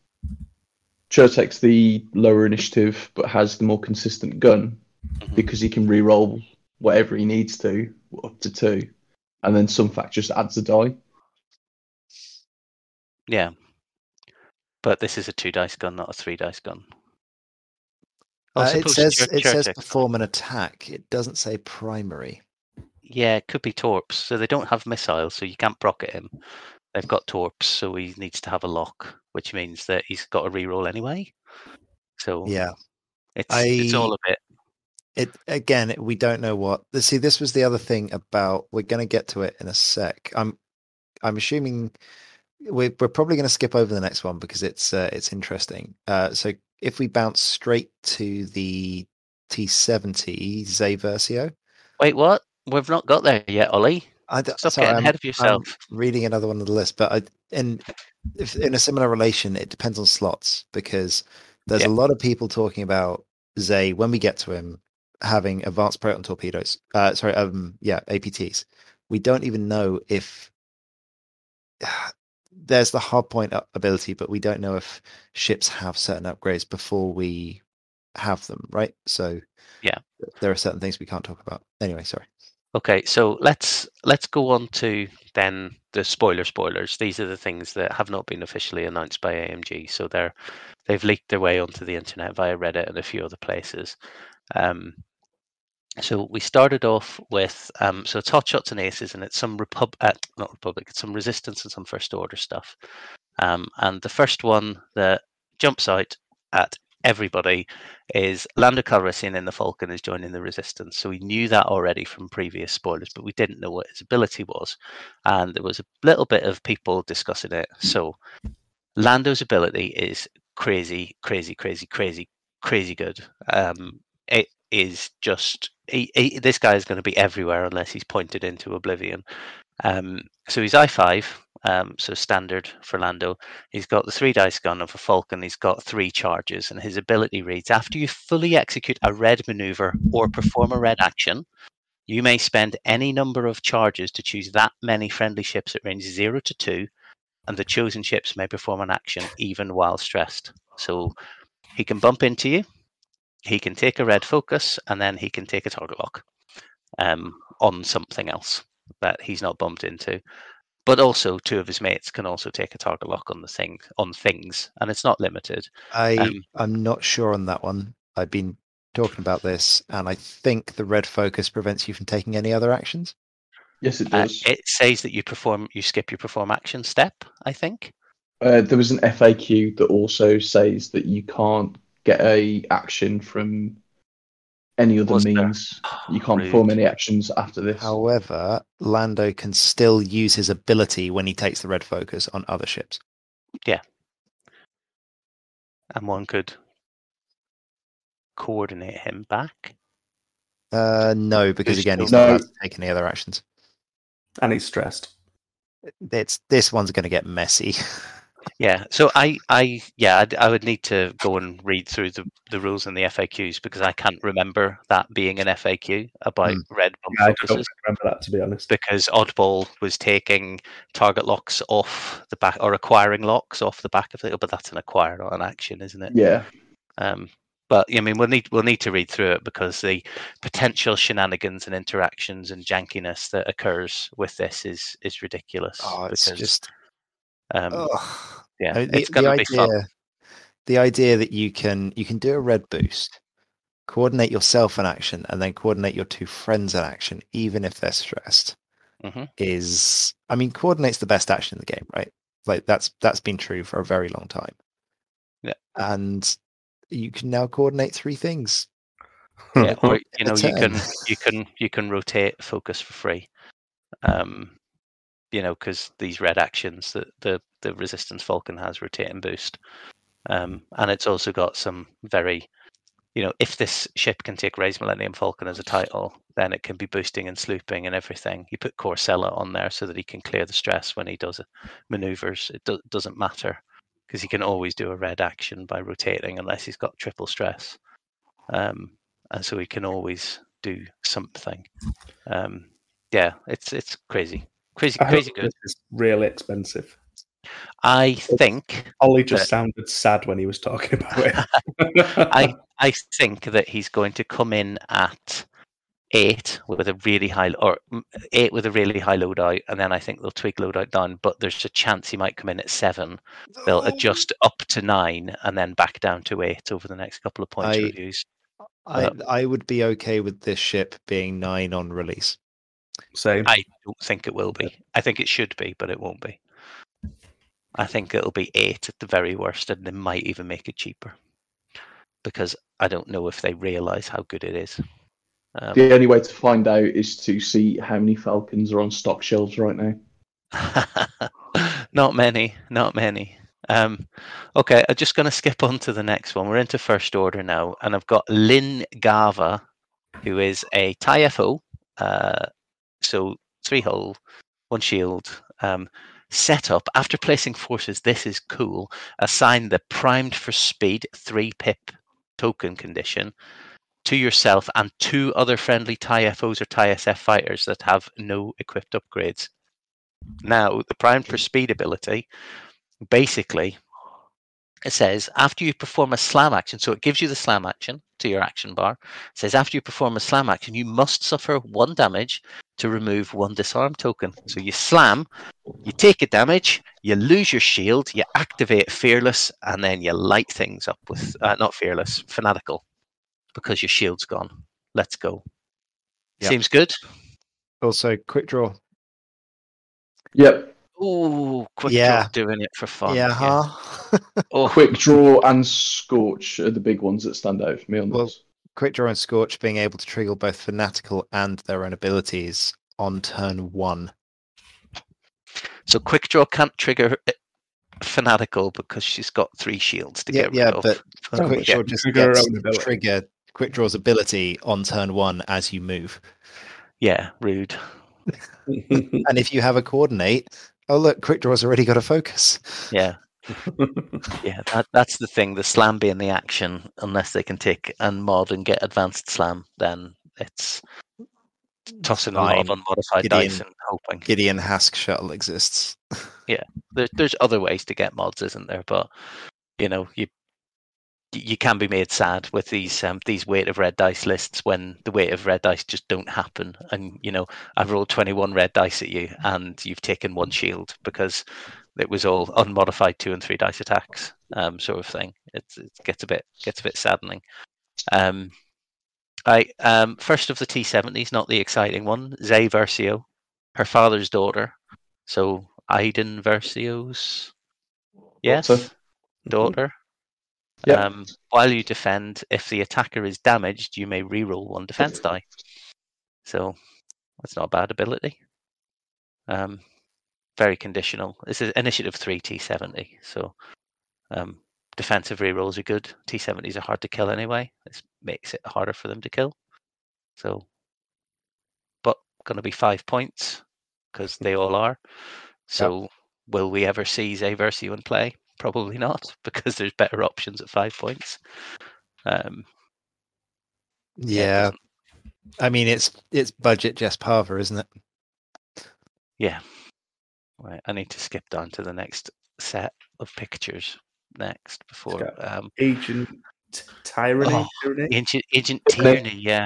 Chertek's the lower initiative, but has the more consistent gun Mhm. because he can re-roll whatever he needs to, up to two, and then Sun Fac just adds a die. Yeah, but this is a two dice gun, not a three dice gun. Uh, it says it says perform an attack. It doesn't say primary. Yeah, it could be torps. So they don't have missiles, so you can't proc at him. They've got torps, so he needs to have a lock, which means that he's got a reroll anyway. So Yeah. it's it's all I- a bit. It again, we don't know what. See, this was the other thing about. We're going to get to it in a sec. I'm, I'm assuming we're we're probably going to skip over the next one because it's uh, it's interesting. Uh, so if we bounce straight to the T70 Zay Versio, Wait, what? We've not got there yet, Ollie. I, d- Stop sorry, getting I'm- ahead of yourself. I'm reading another one on the list, but I, in if, in a similar relation, it depends on slots because there's Yeah. a lot of people talking about Zay when we get to him having advanced proton torpedoes. Uh, sorry, um, yeah, APTs. We don't even know if there's the hard point ability, but we don't know if ships have certain upgrades before we have them, right? So Yeah. there are certain things we can't talk about. Anyway, sorry. Okay, so let's let's go on to then the spoiler spoilers. These are the things that have not been officially announced by AMG, so they're they've leaked their way onto the internet via Reddit and a few other places. Um, so we started off with um, so it's hot shots and aces, and it's some repub uh, not republic, it's some resistance and some first order stuff. Um, and the first one that jumps out at everybody is Lando Calrissian in the Falcon is joining the Resistance. So we knew that already from previous spoilers, but we didn't know what his ability was. And there was a little bit of people discussing it. So Lando's ability is crazy, crazy, crazy, crazy, crazy good. Um, is just he, he, this guy is going to be everywhere unless he's pointed into oblivion. Um, so he's I five, um, so standard for Lando. He's got the three dice gun of a Falcon. He's got three charges, and his ability reads: After you fully execute a red maneuver or perform a red action, you may spend any number of charges to choose that many friendly ships at range zero to two, and the chosen ships may perform an action even while stressed. So he can bump into you. He can take a red focus, and then he can take a target lock um, on something else that he's not bumped into but also two of his mates can also take a target lock on the thing on things, and it's not limited. I Um, I'm not sure on that one. I've been talking about this, and I think the red focus prevents you from taking any other actions. Yes, it Uh, does. it says that you perform, you skip your perform action step. I think. Uh, there was an FAQ that also says that you can't get a action from any other Was there? means. You can't perform any actions after this. However, Lando can still use his ability when he takes the red focus on other ships. Yeah. And one could coordinate him back. Uh, no, because again, he's no- not allowed to take any other actions. and he's stressed. It's this one's going to get messy. Yeah. So I, I, yeah, I'd, I would need to go and read through the, the rules and the FAQs because I can't remember that being an FAQ about Hmm. red bump Yeah, I don't remember that to be honest. because Oddball was taking target locks off the back or acquiring locks off the back of the but that's an acquire, not an action, isn't it? Yeah, Um, but I mean, we'll need we'll need to read through it because the potential shenanigans and interactions and jankiness that occurs with this is is ridiculous. Oh, it's because, just um, yeah, I mean, the, it's going to be idea, fun. the idea that you can you can do a red boost, coordinate yourself in action, and then coordinate your two friends in action, even if they're stressed, Mhm. is I mean, coordinate's the best action in the game, right? Like that's that's been true for a very long time. Yeah. and you can now coordinate three things. Yeah, or you know, you can you can you can rotate focus for free. Um, you know, because these red actions that the the resistance falcon has rotate and boost, um, and it's also got some very, you know, if this ship can take Rey's Millennium Falcon as a title, then it can be boosting and slooping and everything. You put Korr Sella on there so that he can clear the stress when he does maneuvers. It do- doesn't matter because he can always do a red action by rotating unless he's got triple stress. Um, and so he can always do something. Um, yeah, it's it's crazy, crazy, I hope crazy good. this is really expensive. I think Ollie just But- sounded sad when he was talking about it. I I think that he's going to come in at eight with a really high or mm, eight with a really high loadout, and then I think they'll tweak loadout down. But there's a chance he might come in at seven. They'll adjust up to nine and then back down to eight over the next couple of points I- reviews. I, Uh, I would be okay with this ship being nine on release. Same. I don't think it will be. I think it should be, but it won't be. I think it'll be eight at the very worst, and they might even make it cheaper because I don't know if they realize how good it is. Um, the only way to find out is to see how many Falcons are on stock shelves right now. not many, not many. Um, okay, I'm just going to skip on to the next one. We're into first order now, and I've got Lin Gaava, who is a TIE FO. Uh, so three hull, one shield. Um, set up after placing forces. This is cool. Assign the primed for speed three pip token condition to yourself and two other friendly TIE FOs or TIE SF fighters that have no equipped upgrades. Now, the primed for speed ability basically it says after you perform a slam action, so it gives you the slam action to your action bar. It says after you perform a slam action, you must suffer one damage to remove one disarm token. So you slam, you take a damage, you lose your shield, you activate fearless, and then you light things up with uh, not fearless, fanatical, because your shield's gone. Let's go. Yep. Seems good. Also, quick draw. Yep. Ooh, quick Yeah. draw doing it for fun. yeah, huh? Oh, Quick draw and scorch are the big ones that stand out for me on Well, this. Quick draw and scorch being able to trigger both fanatical and their own abilities on turn one. So quick draw can't trigger uh, fanatical because she's got three shields to Yeah, get rid yeah, of. but Oh, quick yeah, draw just trigger gets trigger quick draw's ability on turn one as you move. yeah, rude. And if you have a coordinate, oh look, quick draw's already got a focus. Yeah, yeah. That, that's the thing. The slam being the action, unless they can take and mod and get advanced slam, then it's tossing a lot of unmodified Gideon. dice and hoping. Gideon Hask shuttle exists. Yeah, there, there's other ways to get mods, isn't there? But you know, you you can be made sad with these um, these weight of red dice lists when the weight of red dice just don't happen. And you know, I've rolled 21 red dice at you, and you've taken one shield because it was all unmodified two and three dice attacks, um, sort of thing. It's, it gets a bit gets a bit saddening. Um, I um, first of the T70s, not the exciting one, Zay Versio, her father's daughter. So Iden Versio's yes Daughter. daughter. Yep. Um, while you defend, if the attacker is damaged, you may reroll one defense die. So that's not a bad ability. Um, very conditional. This is initiative three T seventy. So um, defensive rerolls are good. T seventies are hard to kill anyway. This makes it harder for them to kill. So, but going to be five points because they all are. So, will we ever see Zay Versio in play? Probably not, because there's better options at five points. Um, it Yeah, I mean it's it's budget Jess Pava, isn't it? yeah. Right, I need to skip down to the next set of pictures next before um, Agent Tyranny. Oh, Tyranny? Agent Agent Tierney. Yeah,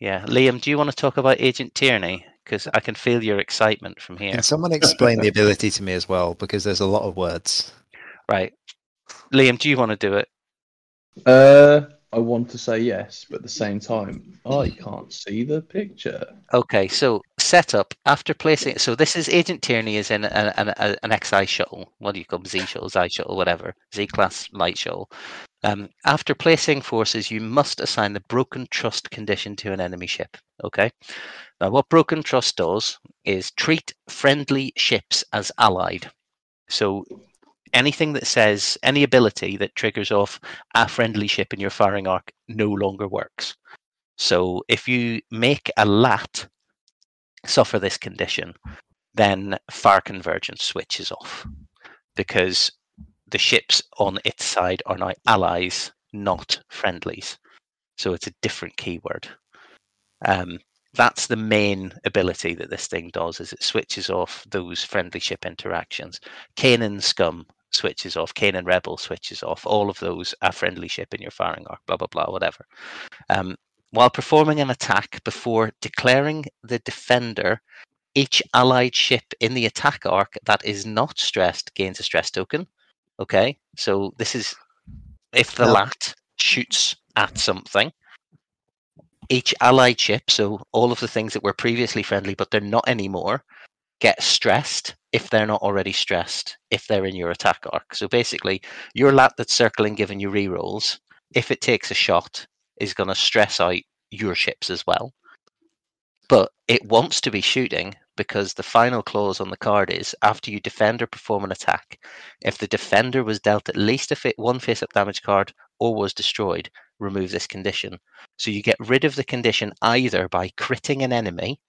yeah. Liam, do you want to talk about Agent Tierney? Because I can feel your excitement from here. Can someone explain the ability to me as well? Because there's a lot of words. Right, Liam, do you want to do it? Uh, I want to say yes, but at the same time, I can't see the picture. Okay, so setup after placing. So this is Agent Tierney is in an, an, an XI shuttle. What do you call them? Z shuttle, Z shuttle, whatever. Z class light shuttle. Um, after placing forces, you must assign the broken trust condition to an enemy ship. Okay. Now, what broken trust does is treat friendly ships as allied. So anything that says any ability that triggers off a friendly ship in your firing arc no longer works. So if you make a lat suffer this condition, then fire convergence switches off because the ships on its side are now allies, not friendlies. So it's a different keyword. Um, that's the main ability that this thing does is it switches off those friendly ship interactions. Kanan scum switches off, Kanan rebel switches off, all of those a friendly ship in your firing arc, blah blah blah, whatever. Um, while performing an attack before declaring the defender, each allied ship in the attack arc that is not stressed gains a stress token. Okay, so this is if the lat shoots at something, each allied ship, so all of the things that were previously friendly but they're not anymore, get stressed if they're not already stressed, if they're in your attack arc. So basically, your lat that's circling giving you rerolls, if it takes a shot, is going to stress out your ships as well. But it wants to be shooting because the final clause on the card is after you defend or perform an attack, if the defender was dealt at least a one face up damage card or was destroyed, remove this condition. So you get rid of the condition either by critting an enemy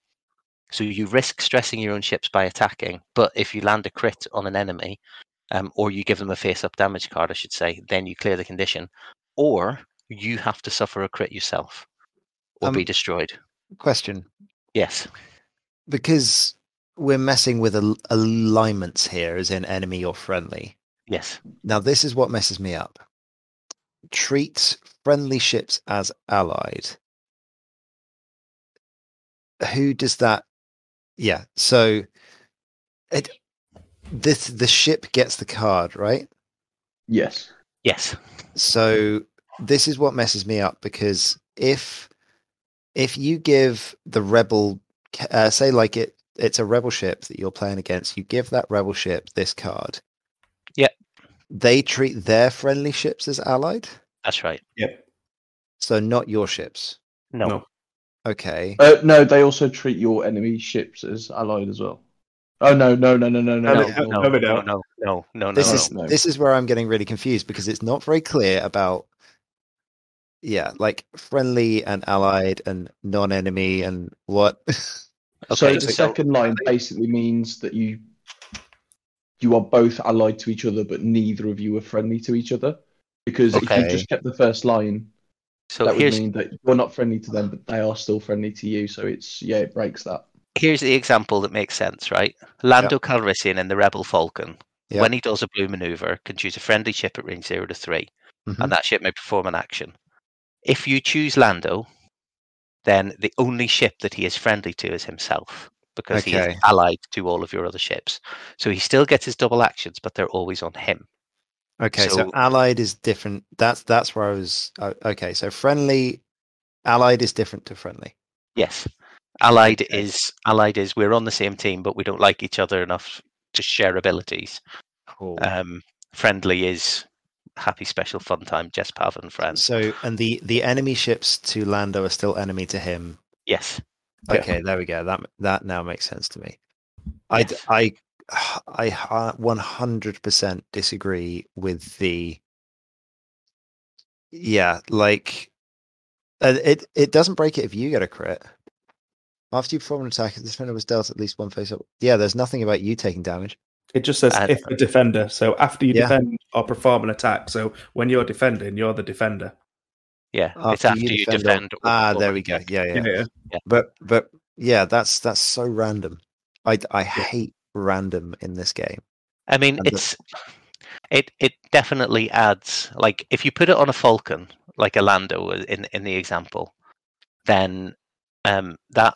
So you risk stressing your own ships by attacking, but if you land a crit on an enemy, um, or you give them a face-up damage card, I should say, then you clear the condition, or you have to suffer a crit yourself or be Um, destroyed. Question: Yes. Because we're messing with al- alignments here, as in enemy or friendly. Yes. Now, this is what messes me up. Treat friendly ships as allied. Who does that? Yeah. So, it this the ship gets the card, right? Yes. Yes. So this is what messes me up because if if you give the rebel, uh, say like it it's a rebel ship that you're playing against, you give that rebel ship this card. Yep. They treat their friendly ships as allied, That's right. Yep. so not your ships. No. No. Okay. Uh, no, they also treat your enemy ships as allied as well. Oh no, no, no, no, no, no, No, no, no. No, No, no, no, no, no, no, this no. is no. this is where I'm getting really confused because it's not very clear about yeah, like friendly and allied and non-enemy and what. so the so- second line basically means that you you are both allied to each other, but neither of you are friendly to each other. Because if you just kept the first line, So that would mean that you're not friendly to them, but they are still friendly to you. So it's yeah, it breaks that. here's the example that makes sense, right? Lando Calrissian in the Rebel Falcon, when he does a blue maneuver, can choose a friendly ship at range zero to 3 Mhm. and that ship may perform an action. If you choose Lando, then the only ship that he is friendly to is himself because he is allied to all of your other ships. So he still gets his double actions, but they're always on him. Okay, so, So- allied is different. That's that's where I was. uh, Okay, so friendly, allied is different to friendly. Yes. Allied Okay. is allied is we're on the same team, but we don't like each other enough to share abilities. Cool. Um, friendly is happy special fun time, Jess Pav and friends. so and the the enemy ships to Lando are still enemy to him. Yes. Yeah. Okay, there we go. That that now makes sense to me. Yes. I I one hundred percent disagree with the. Yeah, like uh, it. It doesn't break it if you get a crit. After you perform an attack, the defender was dealt at least one face up. Yeah, there's nothing about you taking damage. It just says Uh, if a defender. So after you Yeah. defend or perform an attack. So when you're defending, you're the defender. Yeah. it's after you defend or- defend. or ah, perform there we go. attack. Yeah, yeah. Yeah. But but yeah, that's that's so random. I I hate random in this game. I mean, And the- it's it it definitely adds like if you put it on a Falcon, like a Lando in in the example, then um that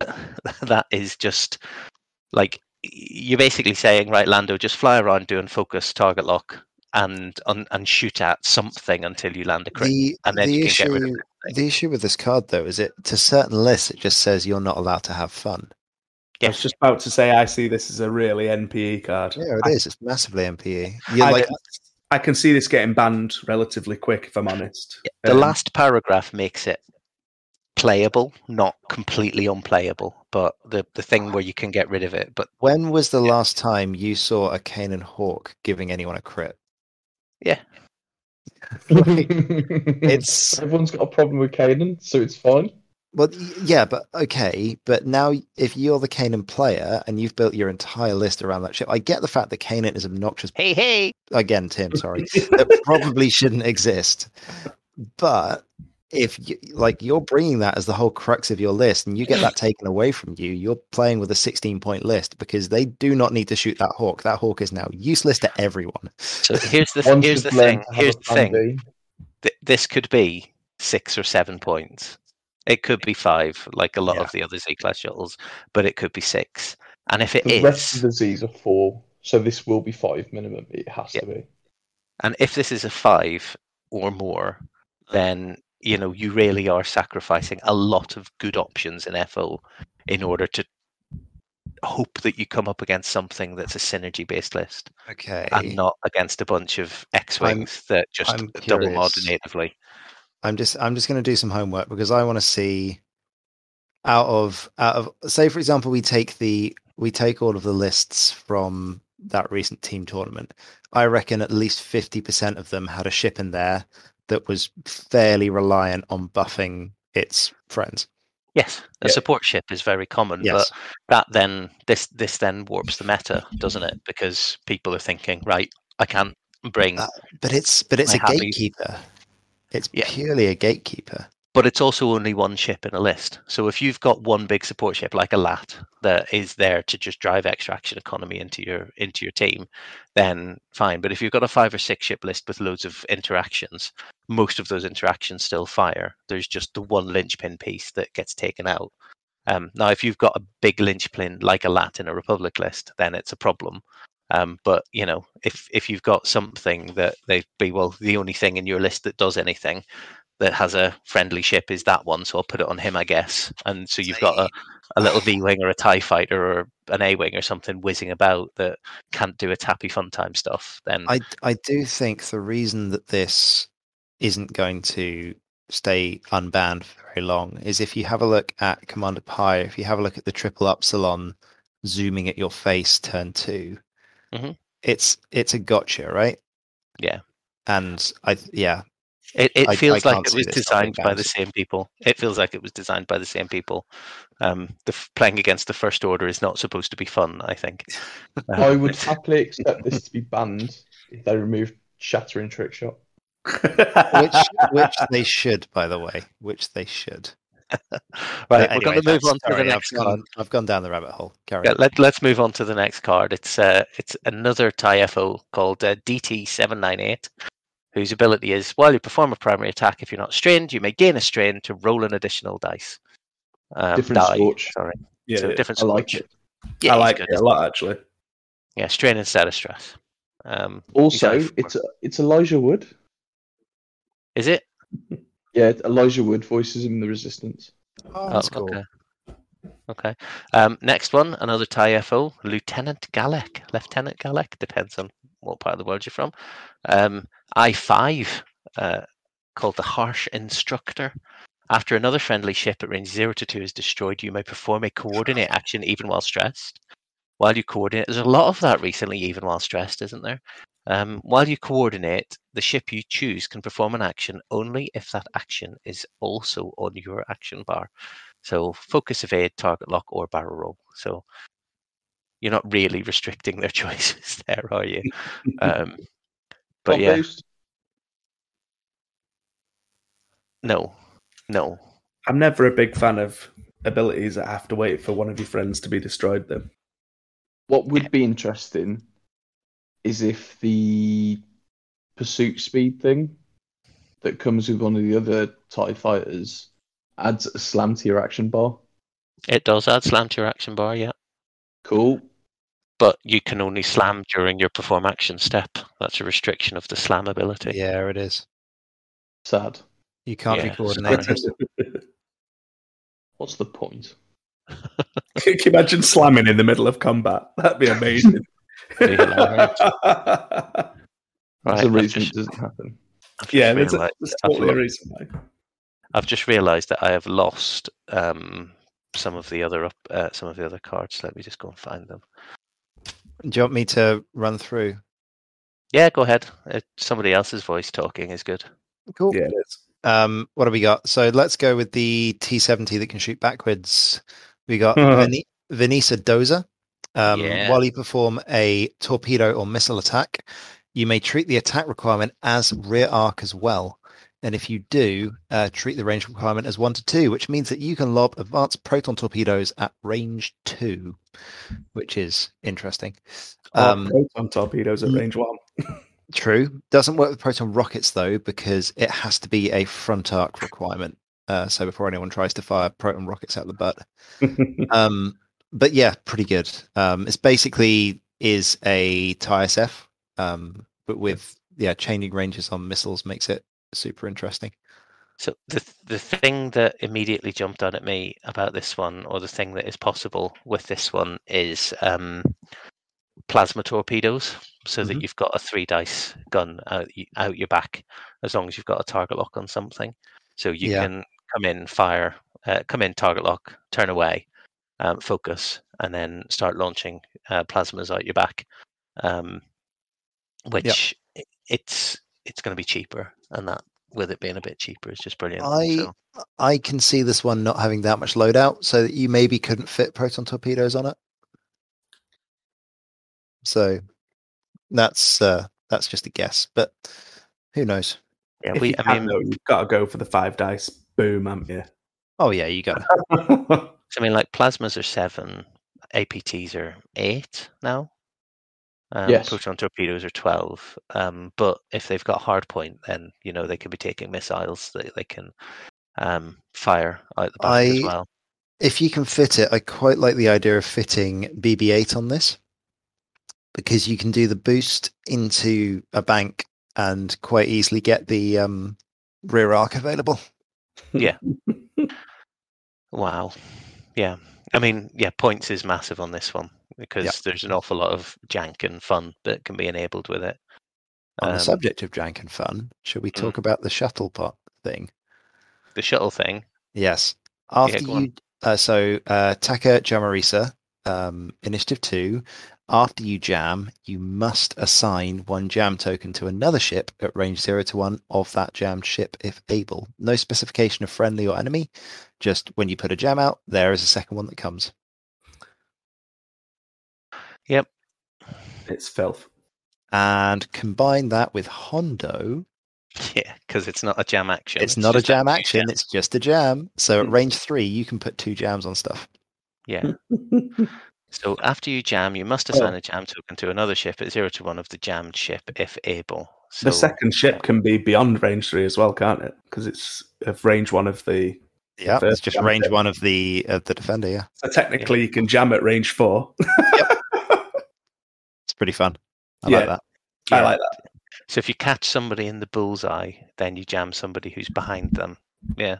that is just like you're basically saying, right, Lando, just fly around doing focus target lock and and, and shoot at something until you land a crit, The and then the you issue can get rid of it. the issue with this card though is it to certain lists it just says you're not allowed to have fun. I was just about to say I see this as a really NPE card. Yeah, it I, is. It's massively NPE. You're I, like I can see this getting banned relatively quick, if I'm honest. The Um, last paragraph makes it playable, not completely unplayable, but the the thing where you can get rid of it. But when was the last time you saw a Kanan Hawk giving anyone a crit? Yeah. It's- everyone's got a problem with Caden, so it's fine. Well, yeah, but okay. But now, if you're the Kanan player and you've built your entire list around that ship, I get the fact that Kanan is obnoxious. hey, hey, Again, Tim, sorry, that probably shouldn't exist. But if you, like you're bringing that as the whole crux of your list, and you get that taken away from you, you're playing with a 16 point list because they do not need to shoot that hawk. That hawk is now useless to everyone. So here's the One here's the thing. Here's the thing. Th- this could be six or seven points. It could be five, like a lot Yeah. of the other Z class shuttles, but it could be six. And if it The rest of the Z's are four, so this will be five minimum. It has Yeah. to be. and if this is a five or more, then you know you really are sacrificing a lot of good options in FO in order to hope that you come up against something that's a synergy based list Okay. and not against a bunch of X wings that just I'm double mod natively. I'm just I'm just going to do some homework because I want to see out of out of say for example we take the we take all of the lists from that recent team tournament. I reckon at least 50% of them had a ship in there that was fairly reliant on buffing its friends. Yes, a Yeah. support ship is very common, Yes. but that then this this then warps the meta, doesn't it? Because people are thinking, right, I can't bring, Uh, But it's but it's I a have these- gatekeeper. It's Yeah. purely a gatekeeper. but it's also only one ship in a list. So if you've got one big support ship like a LAT that is there to just drive extraction economy into your into your team, then fine. But if you've got a five or six ship list with loads of interactions, most of those interactions still fire. There's just the one linchpin piece that gets taken out. Um, now, if you've got a big linchpin like a LAT in a Republic list, then it's a problem. Um, but you know, if if you've got something that they'd be well, the only thing in your list that does anything that has a friendly ship is that one, so I'll put it on him, I guess. And so you've got a, a little V wing or a Tie fighter or an A wing or something whizzing about that can't do a tappy fun time stuff. Then I I do think the reason that this isn't going to stay unbanned for very long is if you have a look at Commander Pyre, if you have a look at the triple upsilon zooming at your face turn 2 Mhm. it's it's a gotcha, right? Yeah. And I yeah, it, it I- I feels like it was this not being designed by the same people. It feels like it was designed by the same people. Um, the playing against the First Order is not supposed to be fun. I think. Uh, I would happily accept this to be banned if they removed shattering trick shot. which which they should, by the way, which they should. right, But we're going to move that's- on to the next I've one. gone, I've gone down the rabbit hole. Carry Yeah, on. let, let's move on to the next card. It's uh, it's another TIE FO called uh, DT798, whose ability is while you perform a primary attack, if you're not strained, you may gain a strain to roll an additional dice. Um, Different die, scorch. Sorry, yeah, so different I like it. Yeah, I like good. it a lot actually. Yeah, strain instead of stress. Um, Also, only four. it's it's Elijah Wood. is it? Yeah, Elijah Wood voices him in the Resistance. Oh, that's oh, cool. okay. Okay. Um, next one, another TIE FO, Lieutenant Galek. Lieutenant Galek, depends on what part of the world you're from. Um, I5, uh, called the Harsh Instructor. After another friendly ship at range 0 to 2 is destroyed, you may perform a coordinate action even while stressed. While you coordinate, there's a lot of that recently, even while stressed, isn't there? Um, while you coordinate, the ship you choose can perform an action only if that action is also on your action bar. So focus evade, target lock, or barrel roll. So you're not really restricting their choices there, are you? Um, but yeah, no, no. I'm never a big fan of abilities that have to wait for one of your friends to be destroyed. Them. What would be interesting is if the pursuit speed thing that comes with one of the other TIE fighters adds a slam to your action bar. It does add slam to your action bar, yeah. Cool. But you can only slam during your perform action step. That's a restriction of the slam ability. Yeah, it is. Sad. You can't Yeah, be coordinated. What's the point? Can you imagine slamming in the middle of combat? That'd be amazing. Be. That's Right, the I've reason just- it doesn't happen. I've yeah, there's, a, realised- there's I've totally a reason why. I've just realised that I have lost um, some of the other up, uh, some of the other cards. Let me just go and find them. Do you want me to run through? Yeah, go ahead. Uh, somebody else's voice talking is good. Cool. Yeah, it is. Um, what have we got? So let's go with the T70 that can shoot backwards. We got Uh-huh. Venisa Doza. Um, Yeah. While you perform a torpedo or missile attack, you may treat the attack requirement as rear arc as well. And if you do, uh, treat the range requirement as one to two, which means that you can lob advanced proton torpedoes at range two, which is interesting. Oh, Um, proton torpedoes at range one. True. Doesn't work with proton rockets though, because it has to be a front arc requirement. Uh, so before anyone tries to fire proton rockets out the butt. Um, but yeah, pretty good. Um, it's basically is a TISF, um, but with yeah, changing ranges on missiles makes it super interesting. So the the thing that immediately jumped out at me about this one, or the thing that is possible with this one, is um, plasma torpedoes. So that Mhm. you've got a three dice gun out out your back, as long as you've got a target lock on something. So you Yeah. can come in, fire, uh, come in, target lock, turn away, um, focus, and then start launching uh, plasmas out your back. Um, which i- it's it's going to be cheaper, and that with it being a bit cheaper is just brilliant. I so, I can see this one not having that much loadout, so that you maybe couldn't fit proton torpedoes on it. So that's uh, that's just a guess, but who knows? yeah, If we you I mean, though, you've got to go for the five dice. Boom, haven't you? Oh yeah, you got. I mean, like plasmas are seven, APTs are eight now. Um, Yes. Proton torpedoes are twelve. Um, but if they've got hard point, then you know they could be taking missiles that they can um, fire out the back as I- well. If you can fit it, I quite like the idea of fitting BB-8 on this because you can do the boost into a bank and quite easily get the um, rear arc available. Wow. Yeah. I mean, yeah, points is massive on this one because there's an awful lot of jank and fun that can be enabled with it. On Um, the subject of jank and fun, should we talk about the shuttle pot thing? The shuttle thing. Yes. After on. you, uh, so uh, Taka Jamoreesa, um, Initiative 2, after you jam, you must assign one jam token to another ship at range 0 to 1 of that jammed ship if able. No specification of friendly or enemy, just when you put a jam out, there is a second one that comes. Yep. it's filth. And combine that with Hondo, Yeah, because it's not a jam action. it's, not a jam actually action, it's just a jam. So at Hmm. range 3, you can put two jams on stuff. Yeah. So after you jam, you must assign oh. a jam token to another ship at zero to one of the jammed ship if able. So the second ship uh, can be beyond range three as well, can't it? Because it's of range one of the. Yeah, it's just range ship. one of the of the defender. Yeah, So technically, you can jam at range four. yep. it's pretty fun. I Yeah. like that. I like that. So if you catch somebody in the bullseye, then you jam somebody who's behind them. Yeah.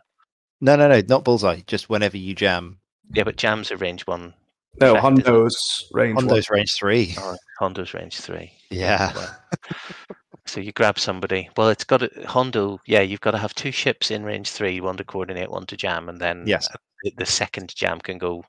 No, no, no, not bullseye. Just whenever you jam. Yeah, but jams are range one. No, Effect, isn't? Hondo's range one. Hondo's range three. Or Hondo's range three. Yeah. So you grab somebody. Well, it's got a Hondo. Yeah, you've got to have two ships in range three, one to coordinate, one to jam, and then Yes. the, the second jam can go.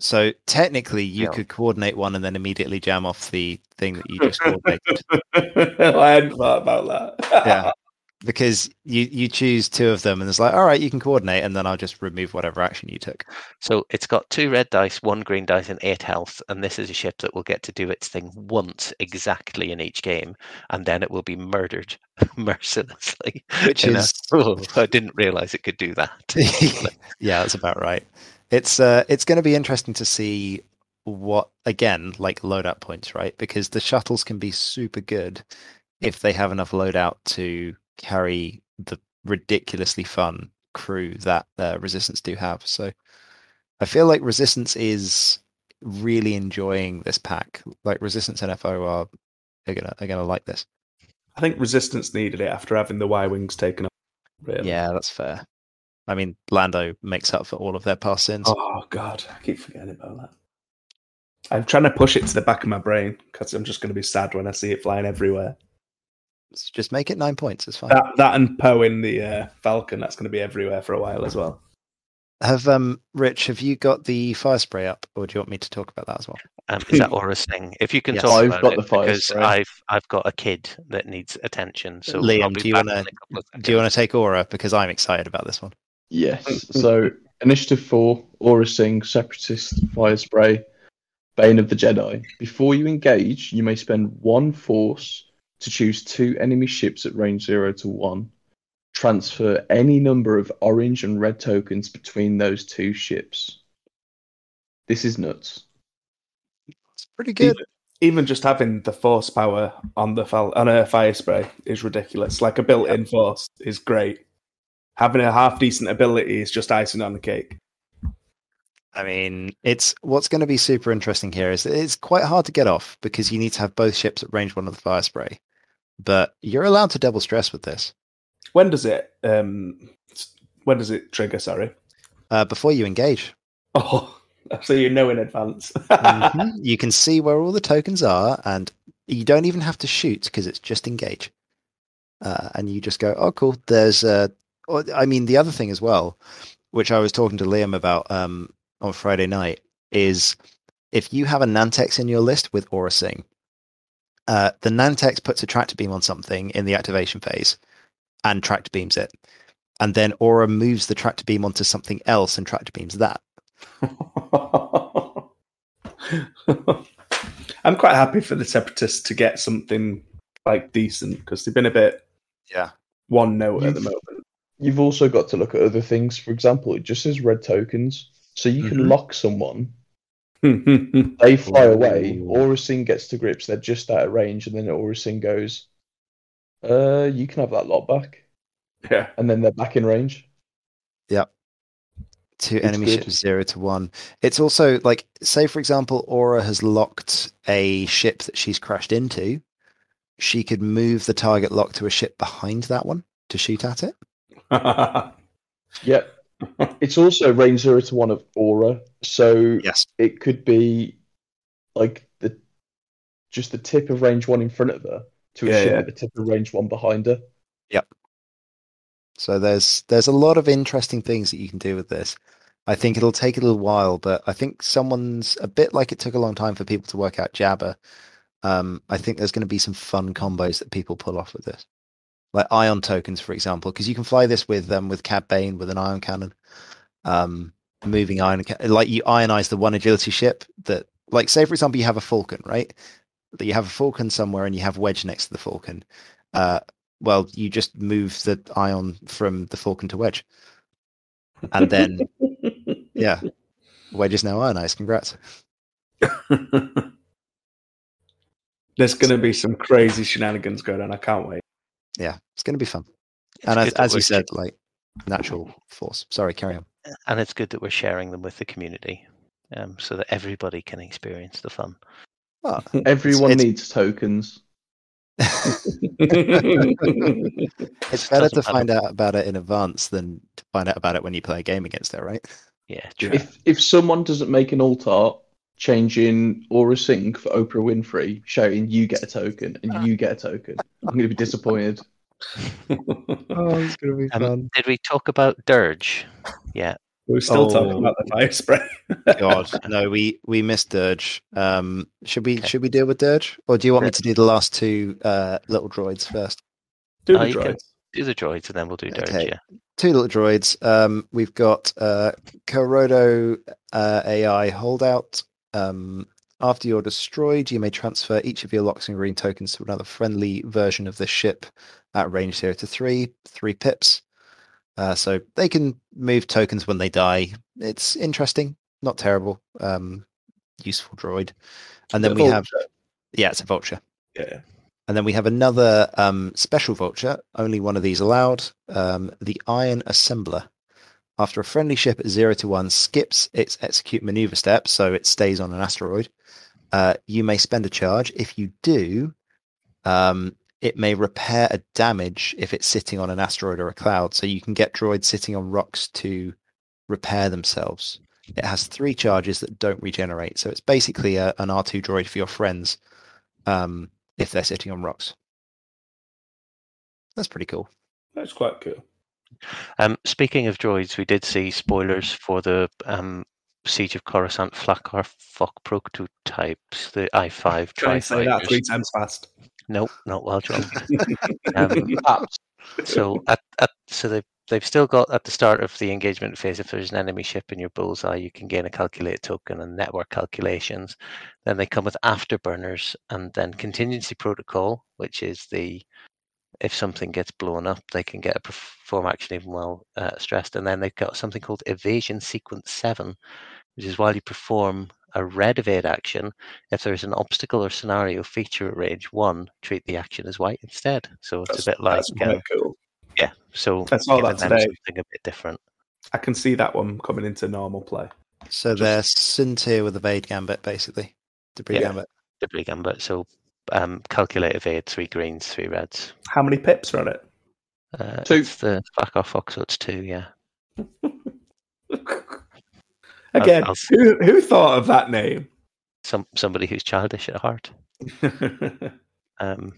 So technically, you Yeah. could coordinate one and then immediately jam off the thing that you just coordinated. I hadn't thought about that. yeah, because you you choose two of them, and it's like, all right, you can coordinate, and then I'll just remove whatever action you took. So it's got two red dice, one green dice, and eight health. And this is a ship that will get to do its thing once exactly in each game, and then it will be murdered mercilessly. Which in a- is- oh, I didn't realize it could do that. yeah, that's about right. It's uh, it's going to be interesting to see what again, like loadout points, right? Because the shuttles can be super good if they have enough loadout to carry the ridiculously fun crew that uh, Resistance do have. So I feel like Resistance is really enjoying this pack. Like Resistance and FO are are gonna are gonna like this. I think Resistance needed it after having the Y wings taken up. Really. Yeah, that's fair. I mean, Lando makes up for all of their past sins. Oh god, I keep forgetting about that. I'm trying to push it to the back of my brain because I'm just going to be sad when I see it flying everywhere. Just make it nine points. It's fine. That, that and Poe in the uh, Falcon, that's going to be everywhere for a while as well. Have um Rich, have you got the fire spray up, or do you want me to talk about that as well? Um, is that Aurra's thing? If you can Yes. talk I've about got it, the fire because spray. I've I've got a kid that needs attention. So Liam, I'll be do you wanna- in a couple of Do you want to take Aurra because I'm excited about this one? Yes. So Initiative Four, Aurra Sing, Separatist, Fire Spray, Bane of the Jedi. Before you engage, you may spend one force to choose two enemy ships at range zero to one. Transfer any number of orange and red tokens between those two ships. This is nuts. It's pretty good. Even just having the force power on the fal- on a fire spray is ridiculous. Like a built-in force is great. Having a half decent ability is just icing on the cake. I mean, it's what's going to be super interesting here is that it's quite hard to get off because you need to have both ships at range one of the fire spray, but you're allowed to double stress with this When does it? Um, when does it trigger? Sorry. uh, before you engage. Oh, so you know in advance. Mhm. You can see where all the tokens are, and you don't even have to shoot because it's just engage. Uh, and you just go, oh, cool. There's, uh, or- I mean, the other thing as well, which I was talking to Liam about um, on Friday night, is if you have a Nantex in your list with Aurra Sing, uh, the Nantex puts a tractor beam on something in the activation phase. and tractor beams it. And then Aurra moves the tractor beam onto something else and tractor beams that. I'm quite happy for the separatists to get something like decent because they've been a bit Yeah. one note at the moment. You've also got to look at other things. For example, it just says red tokens, so you can Mhm. lock someone. Yeah, They fly away. Ooh. Aurra Sing gets to grips. They're just out of range, and then Aurra Sing goes, "Uh, you can have that lot back," Yeah, and then they're back in range. Two It's enemy good. ships zero to one. It's also like, say for example, Aurra has locked a ship that she's crashed into. She could move the target lock to a ship behind that one to shoot at it. Yeah. It's also range zero to one of Aurra, so Yes. it could be like the just the tip of range one in front of her to a Yeah, ship yeah. the tip of range one behind her. Yep. So there's there's a lot of interesting things that you can do with this. I think it'll take a little while, but I think someone's a bit like it took a long time for people to work out Jabba. Um, I think there's going to be some fun combos that people pull off with this, like ion tokens, for example, because you can fly this with um, with Cad Bane with an ion cannon, um, moving ion, ca- like you ionize the one agility ship that, like, say for example, you have a Falcon, right? That you have a Falcon somewhere and you have Wedge next to the Falcon. Uh, well, you just move the ion from the Falcon to Wedge, and then yeah, Wedge is now ionized. Congrats. There's going to be some crazy shenanigans going on. I can't wait. Yeah, it's going to be fun. It's and as, as you we're said, like natural force. Sorry, carry on. and it's good that we're sharing them with the community, um, so that everybody can experience the fun. Well, Everyone it's- needs tokens. it's better to doesn't find out about it in advance than to find out about it when you play a game against it, right? Yeah, true. If if someone doesn't make an alt art changing Aurra Sing for Oprah Winfrey, shouting "You get a token" and "You get a token," I'm going to be disappointed. Oh, it's going to be Um, did we talk about Dirge? Yeah. We're still talking Oh. about the fire spray. God, no, we we missed Dirge. Um, should we Okay. should we deal with Dirge, or do you want me to do the last two uh, little droids first? Do Oh, the you droids. Do the droids and then we'll do Dirge. Okay. Yeah. two little droids. Um, we've got uh, Korodo uh, AI holdout. Um, after you're destroyed, you may transfer each of your locks and green tokens to another friendly version of the ship at range zero to three, three pips. Uh, so they can move tokens when they die. It's interesting, not terrible. Um, useful droid. And then we have, yeah, it's a vulture. Yeah. And then we have another um, special vulture, only one of these allowed, um, the Iron Assembler. After a friendly ship at 0 to 1 skips its execute maneuver step, so it stays on an asteroid, uh, you may spend a charge. If you do, um, it may repair a damage if it's sitting on an asteroid or a cloud. So you can get droids sitting on rocks to repair themselves. It has three charges that don't regenerate. So it's basically a, an R2 droid for your friends. Um, if they're sitting on rocks. That's pretty cool. That's quite cool. Um, speaking of droids, we did see spoilers for the um, Siege of Coruscant Flak or Fok prototypes, the i5 Try say that three times fast. Nope, not well done. um, so at, at so they've they've still got at the start of the engagement phase if there's an enemy ship in your bullseye you can gain a calculate token and network calculations then they come with afterburners and then contingency protocol which is the if something gets blown up they can get a perform action even while uh, stressed and then they've got something called evasion sequence 7 which is while you perform a red evade action if there's an obstacle or scenario feature at range 1 treat the action as white instead so it's That's, a bit like that's um, cool. yeah, so I saw giving that today. something a bit different. I can see that one coming into normal play. So they're Syntir with a Vade Gambit, basically. Debris Yeah. Gambit. The big gambit. So um, calculate evade, three greens, three reds. How many pips are on it? Uh, Two. It's the fuck off fox, so it's two. Yeah. Again, I'll- who who thought of that name? Some somebody who's childish at heart. Um,